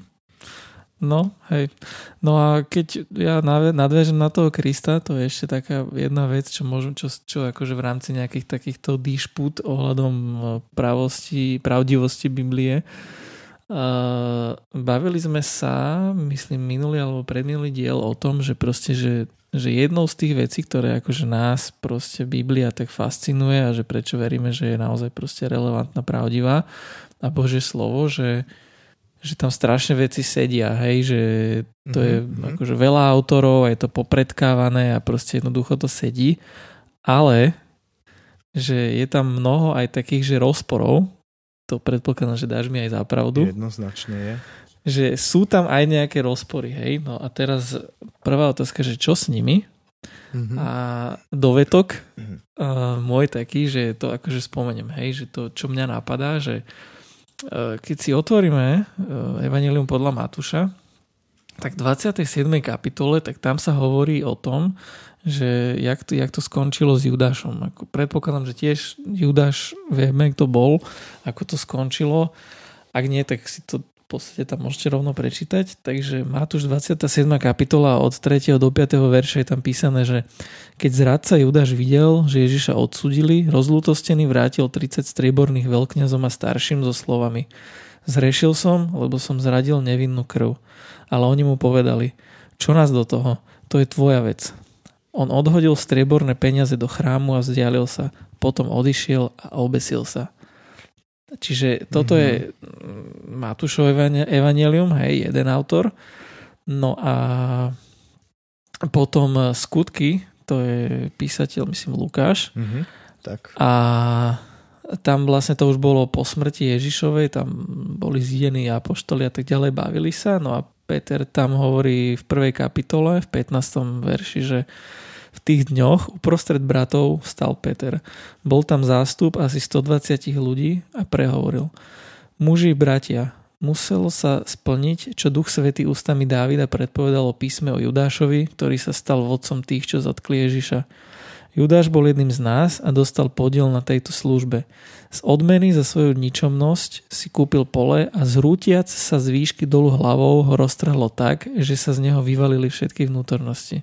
No, hej. No a keď ja nadviažem na toho Krista, to je ešte taká jedna vec, čo môžem, čo, čo akože v rámci nejakých takýchto dišput ohľadom e, pravosti, pravdivosti Biblie. Uh, bavili sme sa, myslím, minulý alebo predminulý diel o tom, že proste, že, že jednou z tých vecí, ktoré akože nás proste Biblia tak fascinuje a že prečo veríme, že je naozaj proste relevantná, pravdivá a Bože slovo, že, že tam strašne veci sedia, hej, že to mm-hmm. je mhm. akože veľa autorov a je to popredkávané a proste jednoducho to sedí, ale že je tam mnoho aj takých, že rozporov, to predpokladám, že dáš mi aj za pravdu. Jednoznačne je. Že sú tam aj nejaké rozpory, hej, no a teraz prvá otázka, že čo s nimi? Mm-hmm. A dovetok mm-hmm. uh, môj taký, že to akože spomeniem, hej, že to, čo mňa napadá, že E, keď si otvoríme e, Evangelium podľa Matúša, tak v 27. kapitole, tak tam sa hovorí o tom, že jak to, jak to skončilo s Judášom. Ako predpokladám, že tiež Judáš vieme, kto bol, ako to skončilo. Ak nie, tak si to podstate tam môžete rovno prečítať. Takže Matúš 27. kapitola od 3. do 5. verša je tam písané, že keď zradca Judáš videl, že Ježiša odsudili, rozlutostený vrátil 30 strieborných veľkňazom a starším so slovami Zrešil som, lebo som zradil nevinnú krv. Ale oni mu povedali, čo nás do toho? To je tvoja vec. On odhodil strieborné peniaze do chrámu a vzdialil sa. Potom odišiel a obesil sa. Čiže toto mm-hmm. je Matúšov evanelium, hej, jeden autor. No a potom skutky, to je písateľ, myslím, Lukáš. Mm-hmm. Tak. A tam vlastne to už bolo po smrti Ježišovej, tam boli zidení apoštoli a tak ďalej, bavili sa. No a Peter tam hovorí v prvej kapitole, v 15. verši, že v tých dňoch uprostred bratov stal Peter. Bol tam zástup asi 120 ľudí a prehovoril. Muži, bratia, muselo sa splniť, čo Duch Svetý ústami Dávida predpovedal o písme o Judášovi, ktorý sa stal vodcom tých, čo zatkli Ježiša. Judáš bol jedným z nás a dostal podiel na tejto službe. Z odmeny za svoju ničomnosť si kúpil pole a zrútiac sa z výšky dolu hlavou ho roztrhlo tak, že sa z neho vyvalili všetky vnútornosti.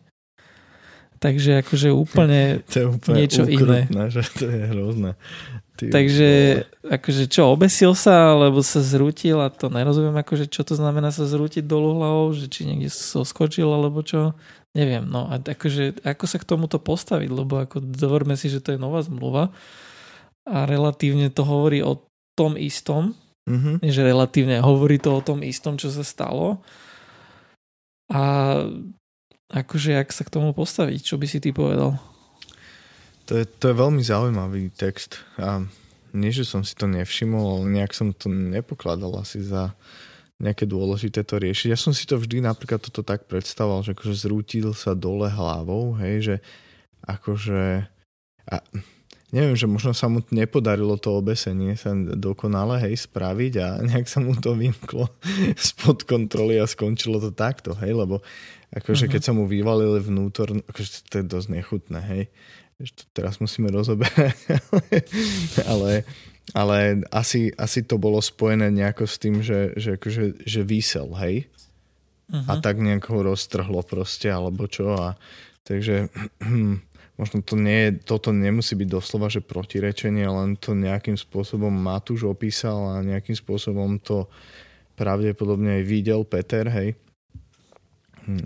Takže akože úplne, to je úplne niečo ukrutné, iné. Že to je hrozné. Ty Takže akože čo, obesil sa, alebo sa zrútil a to nerozumiem, akože čo to znamená sa zrútiť dolu hlavou, že či niekde soskočil alebo čo, neviem, no a akože ako sa k tomuto postaviť, lebo ako dovorme si, že to je nová zmluva a relatívne to hovorí o tom istom, mm-hmm. že relatívne hovorí to o tom istom, čo sa stalo a akože ak sa k tomu postaviť, čo by si ty povedal? To je, to je veľmi zaujímavý text a nie, že som si to nevšimol, ale nejak som to nepokladal asi za nejaké dôležité to riešiť. Ja som si to vždy napríklad toto tak predstavoval, že akože zrútil sa dole hlavou, hej, že akože a neviem, že možno sa mu nepodarilo to obesenie sa dokonale hej spraviť a nejak sa mu to vymklo spod kontroly a skončilo to takto, hej, lebo akože uh-huh. keď sa mu vyvalili vnútor, akože to je dosť nechutné, hej, to teraz musíme rozoberať, ale, ale asi, asi to bolo spojené nejako s tým, že, že, akože, že výsel, hej? Uh-huh. A mhm. tak nejako ho roztrhlo proste, alebo čo. A, takže možno to nie, toto nemusí byť doslova, že protirečenie, len to nejakým spôsobom Matúš opísal a nejakým spôsobom to pravdepodobne aj videl Peter, hej?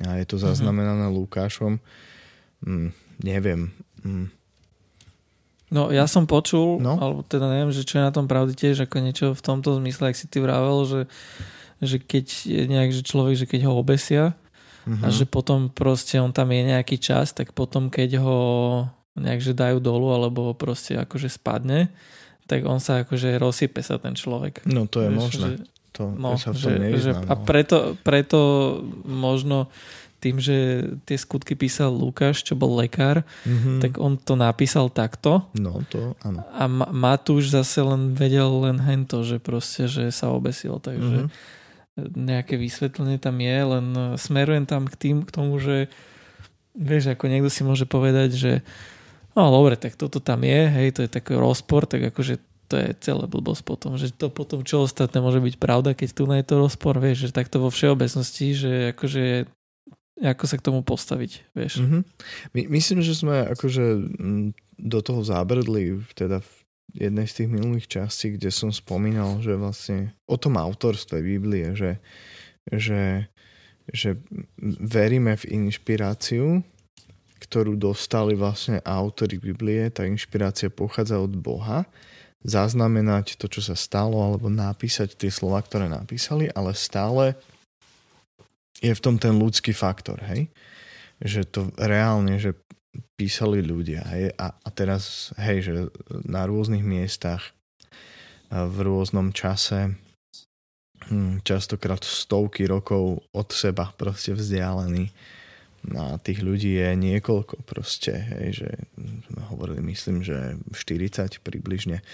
A je to zaznamenané uh-huh. Lukášom. Hm, neviem. Mm. No ja som počul, no? alebo teda neviem, že čo je na tom pravdy tiež, ako niečo v tomto zmysle, ak si ty vravel, že, že keď je nejak, že človek, že keď ho obesia mm-hmm. a mhm. že potom proste on tam je nejaký čas, tak potom keď ho nejak, že dajú dolu alebo proste akože spadne, tak on sa akože rozsype sa ten človek. No to je Víš, možné. Že, to, no, sa v tom že, že, A no. preto, preto možno tým, že tie skutky písal Lukáš, čo bol lekár, mm-hmm. tak on to napísal takto. No, to áno. A Matúš zase len vedel len hento, že proste, že sa obesil, takže mm-hmm. nejaké vysvetlenie tam je, len smerujem tam k tým, k tomu, že vieš, ako niekto si môže povedať, že no dobre, tak toto tam je, hej, to je taký rozpor, tak akože to je celé blbosť potom, že to potom čo ostatné môže byť pravda, keď tu je to rozpor, vieš, že takto vo všeobecnosti, že akože ako sa k tomu postaviť, vieš. Mm-hmm. My, myslím, že sme akože mm, do toho zabrdli teda v jednej z tých minulých častí, kde som spomínal, že vlastne o tom autorstve Biblie, že, že, že veríme v inšpiráciu, ktorú dostali vlastne autory Biblie, tá inšpirácia pochádza od Boha, zaznamenať to, čo sa stalo, alebo napísať tie slova, ktoré napísali, ale stále je v tom ten ľudský faktor, hej? Že to reálne, že písali ľudia, hej? A, a teraz, hej, že na rôznych miestach, v rôznom čase, hm, častokrát stovky rokov od seba proste vzdialený. No a tých ľudí je niekoľko proste, hej, že sme hovorili, myslím, že 40 približne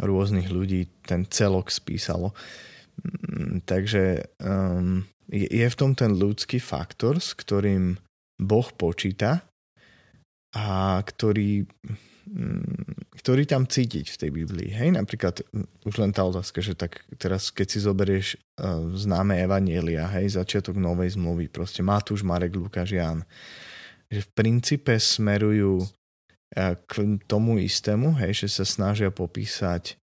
rôznych ľudí ten celok spísalo. Hm, takže um, je v tom ten ľudský faktor, s ktorým Boh počíta a ktorý, mm, ktorý tam cítiť v tej Biblii. Hej, napríklad mm, už len tá otázka, že tak teraz keď si zoberieš uh, známe Evanielia, hej, začiatok novej zmluvy, proste Matúš, Marek, Lukáš, Ján, že v princípe smerujú uh, k tomu istému, hej, že sa snažia popísať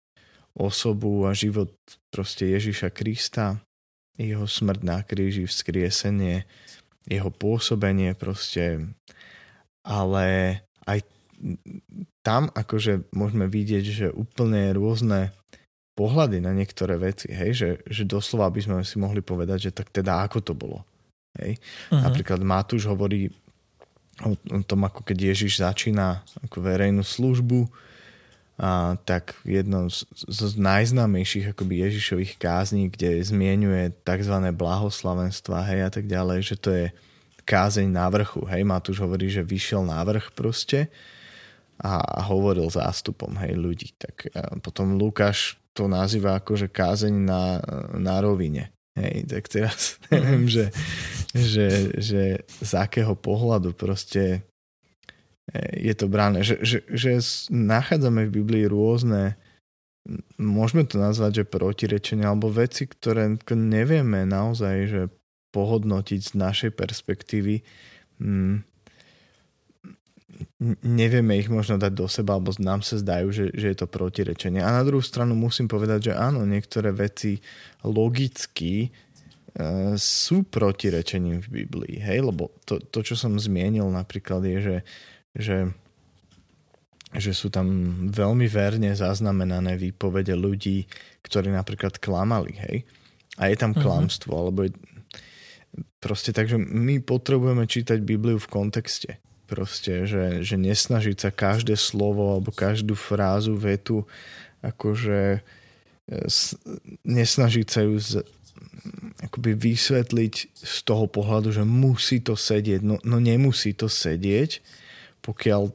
osobu a život proste Ježiša Krista, jeho smrť na kríži, vzkriesenie, jeho pôsobenie proste, ale aj tam akože môžeme vidieť, že úplne rôzne pohľady na niektoré veci, hej, že, že doslova by sme si mohli povedať, že tak teda ako to bolo. Hej. Uh-huh. Napríklad Matúš hovorí o, o tom, ako keď Ježiš začína ako verejnú službu, a, tak jedno z, z najznámejších akoby Ježišových kázní, kde zmienuje tzv. blahoslavenstva hej, a tak ďalej, že to je kázeň na vrchu. Hej, Matúš hovorí, že vyšiel na vrch proste a, hovoril zástupom hej, ľudí. Tak potom Lukáš to nazýva ako, že kázeň na, na rovine. Hej, tak teraz neviem, že, že, že z akého pohľadu proste je to brané, že, že, že nachádzame v Biblii rôzne môžeme to nazvať, že protirečenia alebo veci, ktoré nevieme naozaj, že pohodnotiť z našej perspektívy. Hmm, nevieme ich možno dať do seba, alebo nám sa zdajú, že, že je to protirečenie. A na druhú stranu musím povedať, že áno, niektoré veci logicky e, sú protirečením v Biblii. Hej? Lebo to, to, čo som zmienil napríklad je, že, že že sú tam veľmi verne zaznamenané výpovede ľudí, ktorí napríklad klamali, hej. A je tam uh-huh. klamstvo, alebo je... proste takže my potrebujeme čítať Bibliu v kontexte. Proste, že, že nesnažiť sa každé slovo alebo každú frázu, vetu akože e, nesnažiť sa ju z, akoby vysvetliť z toho pohľadu, že musí to sedieť. No, no nemusí to sedieť, pokiaľ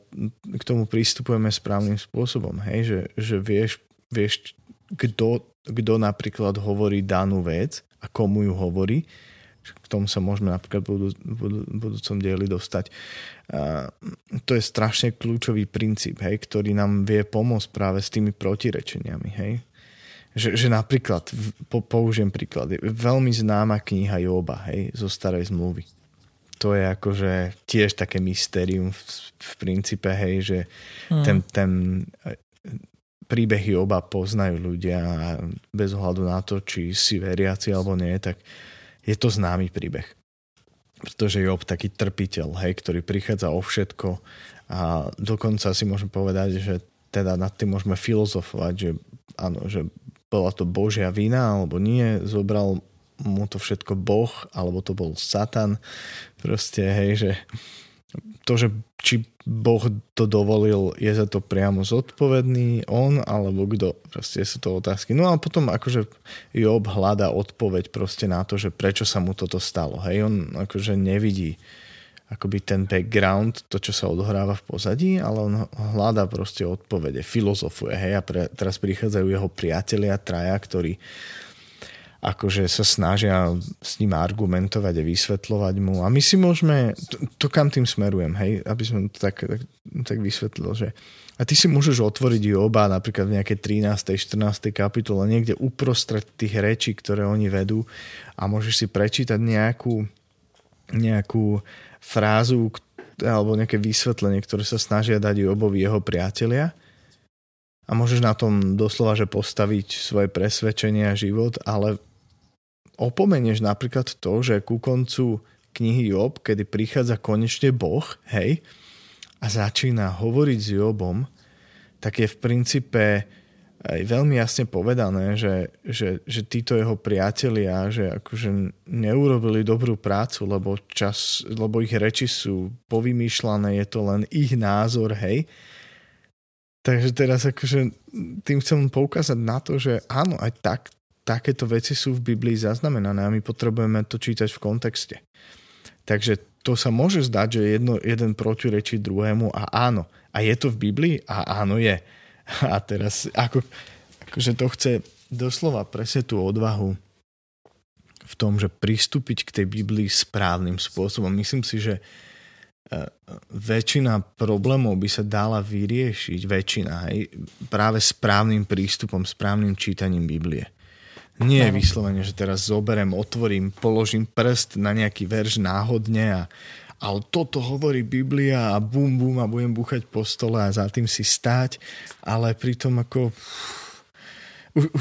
k tomu pristupujeme správnym spôsobom, hej, že, že vieš, vieš kto, kto napríklad hovorí danú vec a komu ju hovorí, k tomu sa môžeme napríklad v budú, budúcom dieli dostať. A to je strašne kľúčový princíp, hej, ktorý nám vie pomôcť práve s tými protirečeniami. Hej. Že, že napríklad, po, použijem príklad, je veľmi známa kniha Joba hej, zo starej zmluvy to je akože tiež také mystérium v, v princípe, hej, že mm. ten, ten e, príbehy oba poznajú ľudia a bez ohľadu na to, či si veriaci alebo nie, tak je to známy príbeh. Pretože Job taký trpiteľ, hej, ktorý prichádza o všetko a dokonca si môžeme povedať, že teda nad tým môžeme filozofovať, že áno, že bola to Božia vina alebo nie, zobral mu to všetko Boh, alebo to bol Satan. Proste, hej, že to, že či Boh to dovolil, je za to priamo zodpovedný on, alebo kto. Proste sú to otázky. No a potom akože Job hľada odpoveď proste na to, že prečo sa mu toto stalo. Hej, on akože nevidí akoby ten background, to, čo sa odohráva v pozadí, ale on hľadá proste odpovede, filozofuje, hej, a pre, teraz prichádzajú jeho priatelia, traja, ktorí akože sa snažia s ním argumentovať a vysvetľovať mu. A my si môžeme, to, to kam tým smerujem, hej, aby som to tak, tak, tak vysvetlil, že a ty si môžeš otvoriť oba napríklad v nejakej 13. 14. kapitole, niekde uprostred tých rečí, ktoré oni vedú a môžeš si prečítať nejakú, nejakú frázu alebo nejaké vysvetlenie, ktoré sa snažia dať obovi jeho priatelia a môžeš na tom doslova, že postaviť svoje presvedčenie a život, ale opomenieš napríklad to, že ku koncu knihy Job, kedy prichádza konečne Boh, hej, a začína hovoriť s Jobom, tak je v princípe aj veľmi jasne povedané, že, že, že títo jeho priatelia, že akože neurobili dobrú prácu, lebo, čas, lebo ich reči sú povymýšľané, je to len ich názor, hej. Takže teraz akože tým chcem poukázať na to, že áno, aj tak takéto veci sú v Biblii zaznamenané a my potrebujeme to čítať v kontexte. Takže to sa môže zdať, že jedno, jeden protirečí druhému a áno. A je to v Biblii? A áno je. A teraz ako, akože to chce doslova presne tú odvahu v tom, že pristúpiť k tej Biblii správnym spôsobom. Myslím si, že e, väčšina problémov by sa dala vyriešiť, väčšina, hej, práve správnym prístupom, správnym čítaním Biblie. Nie je vyslovene, že teraz zoberem, otvorím, položím prst na nejaký verš náhodne a ale toto hovorí Biblia a bum bum a budem búchať po stole a za tým si stáť, ale pritom ako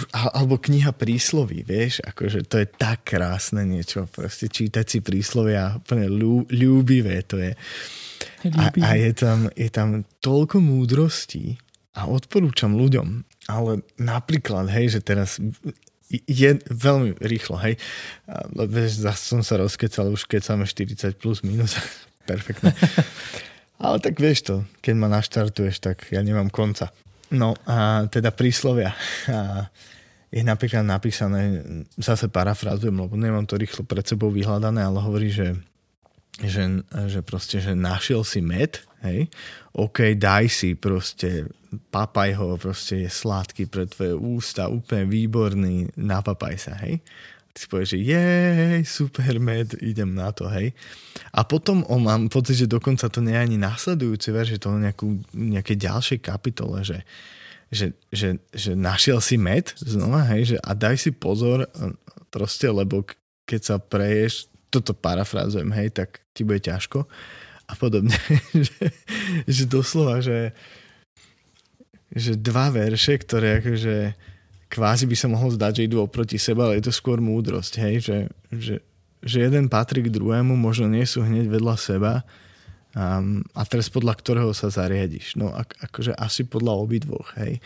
alebo kniha prísloví, vieš, akože to je tak krásne niečo, proste čítať si príslovia úplne ľú, ľúbivé to je. A, a je, tam, je tam toľko múdrostí a odporúčam ľuďom, ale napríklad, hej, že teraz je veľmi rýchlo, hej. Zase som sa rozkecal už keď máme 40 plus minus. Perfektne. Ale tak vieš to, keď ma naštartuješ, tak ja nemám konca. No a teda príslovia. A je napríklad napísané, zase parafrazujem, lebo nemám to rýchlo pred sebou vyhľadané, ale hovorí, že, že, že proste, že našiel si med, hej, OK, daj si proste papaj ho, proste je sladký pre tvoje ústa, úplne výborný, napapaj sa, hej. ty si povieš, že jej, super med, idem na to, hej. A potom on mám pocit, že dokonca to nie je ani nasledujúci ver, že to nejakú, nejaké ďalšej kapitole, že, že, že, že našiel si med znova, hej, že a daj si pozor, proste, lebo keď sa preješ, toto parafrázujem, hej, tak ti bude ťažko a podobne. že, že doslova, že, že dva verše, ktoré akože kvázi by sa mohol zdať, že idú oproti seba, ale je to skôr múdrosť, hej, že, že, že jeden patrí k druhému, možno nie sú hneď vedľa seba a, a teraz podľa ktorého sa zariadiš. No ak, akože asi podľa obidvoch, hej.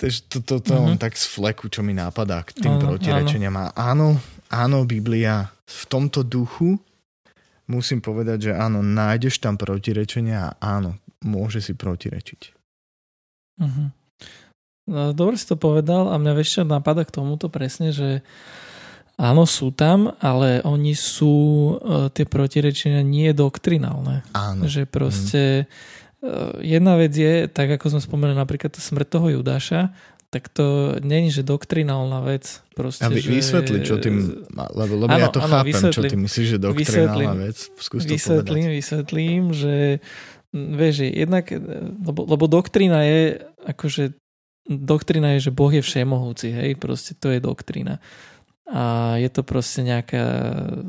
Takže to, to, to mm-hmm. tak z fleku, čo mi nápadá k tým áno, protirečeniam. Áno, áno, Biblia v tomto duchu musím povedať, že áno, nájdeš tam protirečenia a áno, môže si protirečiť. Mm-hmm. No, dobre si to povedal a mňa ešte napadá k tomuto presne, že áno, sú tam, ale oni sú, e, tie protirečenia nie doktrinálne. Áno. Že proste mm. jedna vec je, tak ako sme spomenuli napríklad smrť toho Judáša, tak to není, že doktrinálna vec. Proste, a vy, že... vysvetli, čo tým, lebo, lebo ano, ja to ano, chápem, vysvetlím, čo ty myslíš, že doktrinálna vec. Skús to vysvetlím, povedať. vysvetlím, že vieš, jednak, lebo, lebo doktrína je akože doktrina je, že Boh je všemohúci, hej, proste to je doktrina. A je to proste nejaká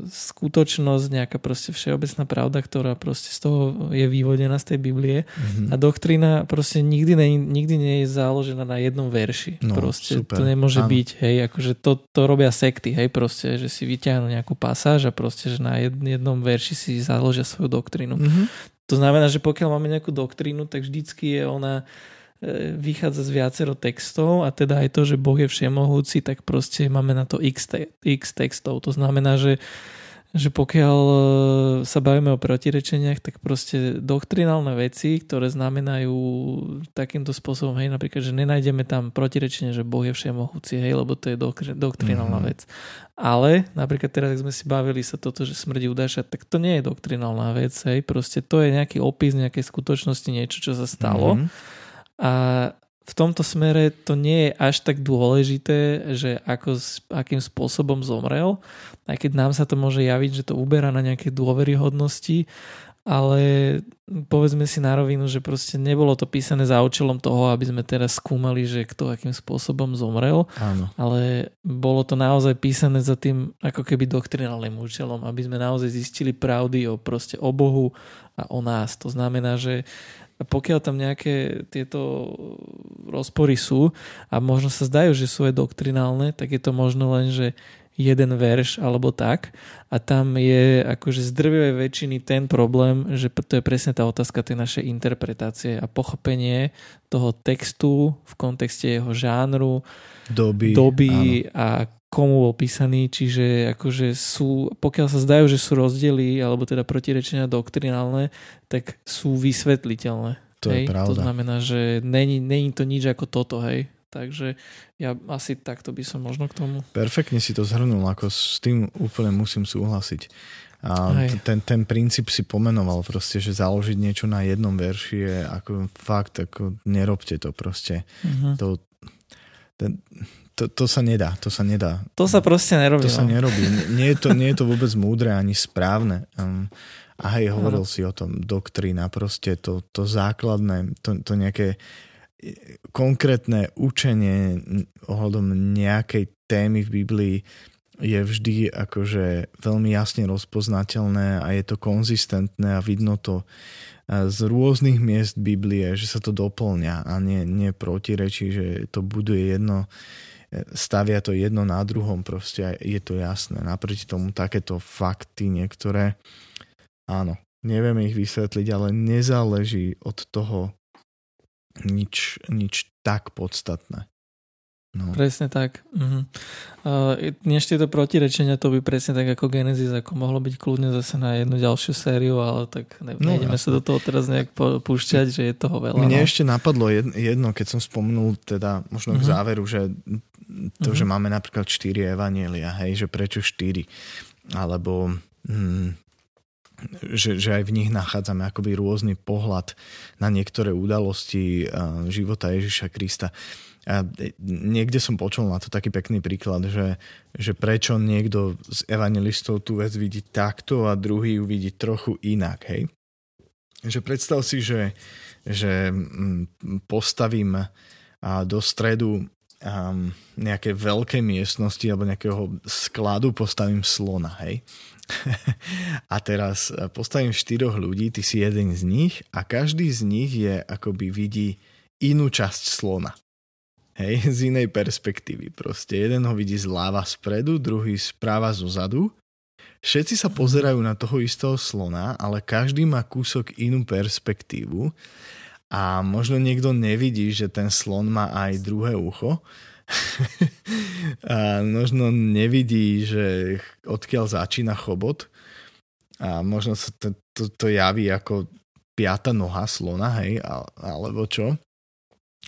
skutočnosť, nejaká proste všeobecná pravda, ktorá proste z toho je vyvodená z tej Biblie. Mm-hmm. A doktrina proste nikdy, ne, nikdy nie je založená na jednom verši. No, proste super. to nemôže Áno. byť, hej, akože to, to robia sekty, hej, proste, že si vyťahnú nejakú pasáž a proste, že na jednom verši si založia svoju doktrínu. Mm-hmm. To znamená, že pokiaľ máme nejakú doktrínu, tak vždycky je ona vychádza z viacero textov a teda aj to, že Boh je všemohúci, tak proste máme na to x, te- x textov. To znamená, že, že pokiaľ e, sa bavíme o protirečeniach, tak proste doktrinálne veci, ktoré znamenajú takýmto spôsobom, hej, napríklad, že nenájdeme tam protirečenie, že Boh je všemohúci, hej, lebo to je doktr- doktrinálna mm-hmm. vec. Ale napríklad teraz, ak sme si bavili sa toto, že smrdí udáša, tak to nie je doktrinálna vec, hej, proste to je nejaký opis nejakej skutočnosti, niečo, čo sa stalo. Mm-hmm a v tomto smere to nie je až tak dôležité, že ako, akým spôsobom zomrel, aj keď nám sa to môže javiť, že to uberá na nejaké dôveryhodnosti, ale povedzme si na rovinu, že proste nebolo to písané za účelom toho, aby sme teraz skúmali, že kto akým spôsobom zomrel, Áno. ale bolo to naozaj písané za tým ako keby doktrinálnym účelom, aby sme naozaj zistili pravdy o proste o Bohu a o nás. To znamená, že a pokiaľ tam nejaké tieto rozpory sú a možno sa zdajú, že sú aj doktrinálne, tak je to možno len, že jeden verš alebo tak. A tam je akože z drvivej väčšiny ten problém, že to je presne tá otázka tej našej interpretácie a pochopenie toho textu v kontexte jeho žánru, doby, doby a komu bol písaný, čiže akože sú, pokiaľ sa zdajú, že sú rozdiely alebo teda protirečenia doktrinálne, tak sú vysvetliteľné. To hej? je pravda. To znamená, že není, není to nič ako toto, hej. Takže ja asi takto by som možno k tomu. Perfektne si to zhrnul, ako s tým úplne musím súhlasiť. A ten, ten princíp si pomenoval proste, že založiť niečo na jednom verši je ako fakt, ako nerobte to proste. Uh-huh. To, ten, to, to sa nedá, to sa nedá. To sa proste nerobí. To no. sa nerobí. Nie je to, nie je to vôbec múdre ani správne. Um, a hej, hovoril no. si o tom, doktrína, proste to, to základné, to, to nejaké e, konkrétne učenie ohľadom nejakej témy v Biblii je vždy akože veľmi jasne rozpoznateľné a je to konzistentné a vidno to e, z rôznych miest Biblie, že sa to doplňa a nie, nie protirečí, že to buduje jedno stavia to jedno na druhom, proste je to jasné. Naproti tomu takéto fakty niektoré, áno, nevieme ich vysvetliť, ale nezáleží od toho nič, nič tak podstatné. No. Presne tak. Uh-huh. Uh, než tieto protirečenia, to by presne tak ako Genesis, ako mohlo byť kľudne zase na jednu ďalšiu sériu, ale tak ne, no, nejdeme sa do toho teraz nejak púšťať, že je toho veľa. Mne no. ešte napadlo jedno, keď som spomenul teda možno uh-huh. k mhm. záveru, že to, uh-huh. že máme napríklad štyri evanielia, hej, že prečo štyri? Alebo hm, že, že aj v nich nachádzame akoby rôzny pohľad na niektoré udalosti života Ježiša Krista. a niekde som počul na to taký pekný príklad, že, že prečo niekto z evangelistov tú vec vidí takto a druhý ju vidí trochu inak, hej. Že predstav si, že, že mm, postavím do stredu nejaké veľké miestnosti alebo nejakého skladu postavím slona, hej. a teraz postavím štyroch ľudí, ty si jeden z nich a každý z nich je akoby vidí inú časť slona. Hej, z inej perspektívy proste. Jeden ho vidí zľava spredu, druhý správa zo zadu. Všetci sa pozerajú na toho istého slona, ale každý má kúsok inú perspektívu a možno niekto nevidí, že ten slon má aj druhé ucho a možno nevidí, že odkiaľ začína chobot a možno sa to, to, to javí ako piata noha slona, hej, alebo čo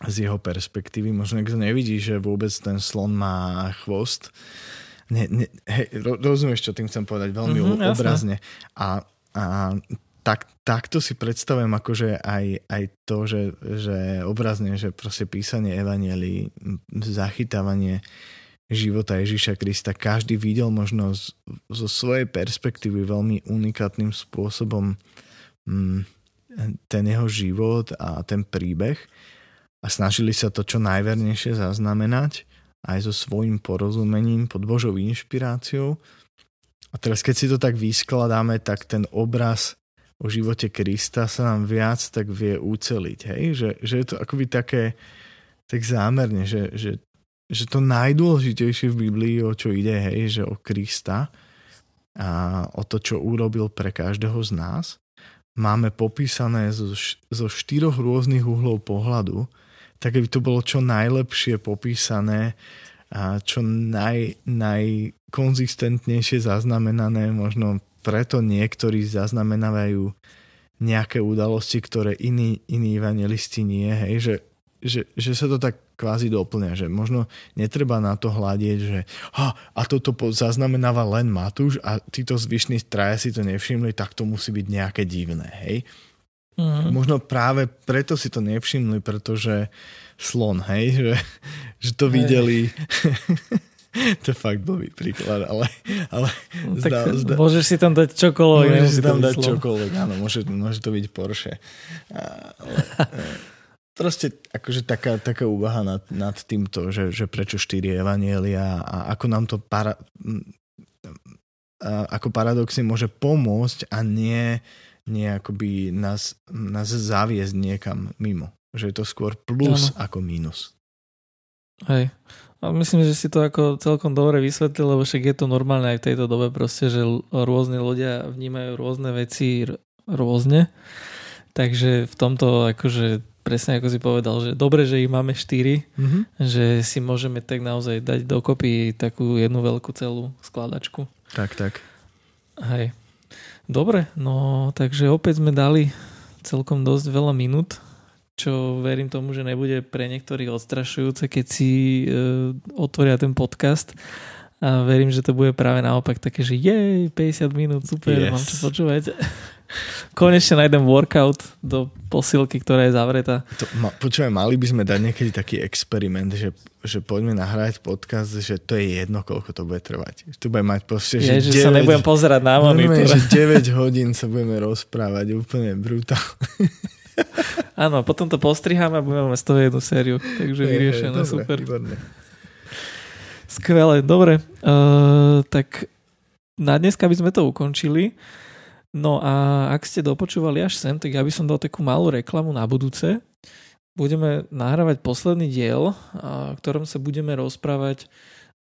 z jeho perspektívy. Možno niekto nevidí, že vôbec ten slon má chvost. Ne, ne, hej, rozumieš, čo tým chcem povedať veľmi mm-hmm, obrazne. A, a tak, takto si predstavujem akože aj, aj to, že, že obrazne, že proste písanie evanelii, zachytávanie života Ježíša Krista, každý videl možno z, zo svojej perspektívy veľmi unikátnym spôsobom mm, ten jeho život a ten príbeh a snažili sa to čo najvernejšie zaznamenať aj so svojím porozumením pod Božou inšpiráciou. A teraz keď si to tak vyskladáme, tak ten obraz o živote Krista sa nám viac tak vie uceliť. Hej? Že, že je to akoby také tak zámerne, že, že, že to najdôležitejšie v Biblii, o čo ide, hej, že o Krista a o to, čo urobil pre každého z nás, máme popísané zo, zo štyroch rôznych uhlov pohľadu, tak aby to bolo čo najlepšie popísané a čo naj, najkonzistentnejšie zaznamenané. Možno preto niektorí zaznamenávajú nejaké udalosti, ktoré iní, iní evangelisti nie. Hej, že, že, že sa to tak kvázi doplňa, že možno netreba na to hľadieť, že ha, a toto zaznamenáva len Matúš a títo zvyšní traja si to nevšimli, tak to musí byť nejaké divné, hej. Mm. Možno práve preto si to nevšimli, pretože slon, hej, že, že to videli. to je fakt blbý príklad, ale... ale no, tak zdá, zdá, môžeš si tam dať čokoľvek. Môžeš si tam dať čokoľvek, áno, môže, môže to byť Porsche. Ale, proste akože taká, taká úvaha nad, nad týmto, že, že prečo štyri evanielia a ako nám to para, ako paradoxne môže pomôcť a nie nie akoby nás, nás zaviesť niekam mimo. Že je to skôr plus ano. ako minus. Hej. A myslím, že si to ako celkom dobre vysvetlil, lebo však je to normálne aj v tejto dobe proste, že rôzne ľudia vnímajú rôzne veci rôzne. Takže v tomto akože presne ako si povedal, že dobre, že ich máme štyri, mm-hmm. že si môžeme tak naozaj dať dokopy takú jednu veľkú celú skladačku. Tak, tak. Hej. Dobre, no takže opäť sme dali celkom dosť veľa minút, čo verím tomu, že nebude pre niektorých odstrašujúce, keď si e, otvoria ten podcast. A verím, že to bude práve naopak také, že jej, 50 minút, super, yes. mám čo počúvať. Konečne nájdem workout do posilky, ktorá je zavretá. To, ma, počúvaj, mali by sme dať niekedy taký experiment, že, že poďme nahrať podcast, že to je jedno, koľko to bude trvať. Tu bude mať proste, že, je, že 9, sa nebudem pozerať na monitor. že 9 hodín sa budeme rozprávať, úplne brutál. Áno, potom to postriháme a budeme z toho jednu sériu. Takže vyriešené, super. Výborné. Skvelé, dobre. Uh, tak na dneska by sme to ukončili. No a ak ste dopočúvali až sem, tak ja by som dal takú malú reklamu na budúce. Budeme nahrávať posledný diel, o ktorom sa budeme rozprávať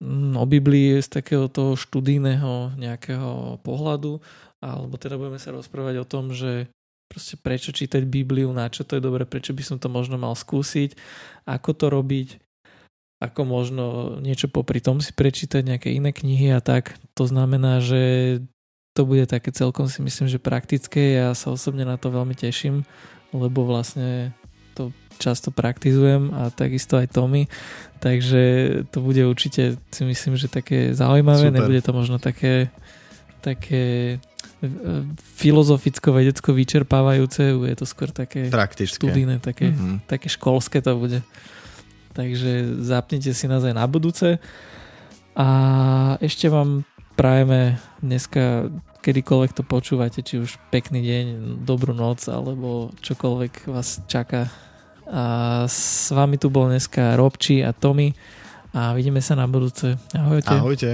mm, o Biblii z takého toho študijného nejakého pohľadu, alebo teda budeme sa rozprávať o tom, že proste prečo čítať Bibliu, na čo to je dobre, prečo by som to možno mal skúsiť, ako to robiť, ako možno niečo popri tom si prečítať nejaké iné knihy a tak. To znamená, že to bude také celkom si myslím, že praktické. Ja sa osobne na to veľmi teším, lebo vlastne to často praktizujem a takisto aj Tommy. Takže to bude určite si myslím, že také zaujímavé. Super. Nebude to možno také také filozoficko-vedecko vyčerpávajúce, je to skôr také Praktické. študijné, také, mm-hmm. také školské to bude. takže zapnite si nás aj na budúce. A ešte vám prajeme dneska kedykoľvek to počúvate, či už pekný deň, dobrú noc, alebo čokoľvek vás čaká. A s vami tu bol dneska Robči a Tommy a vidíme sa na budúce. Ahojte. Ahojte.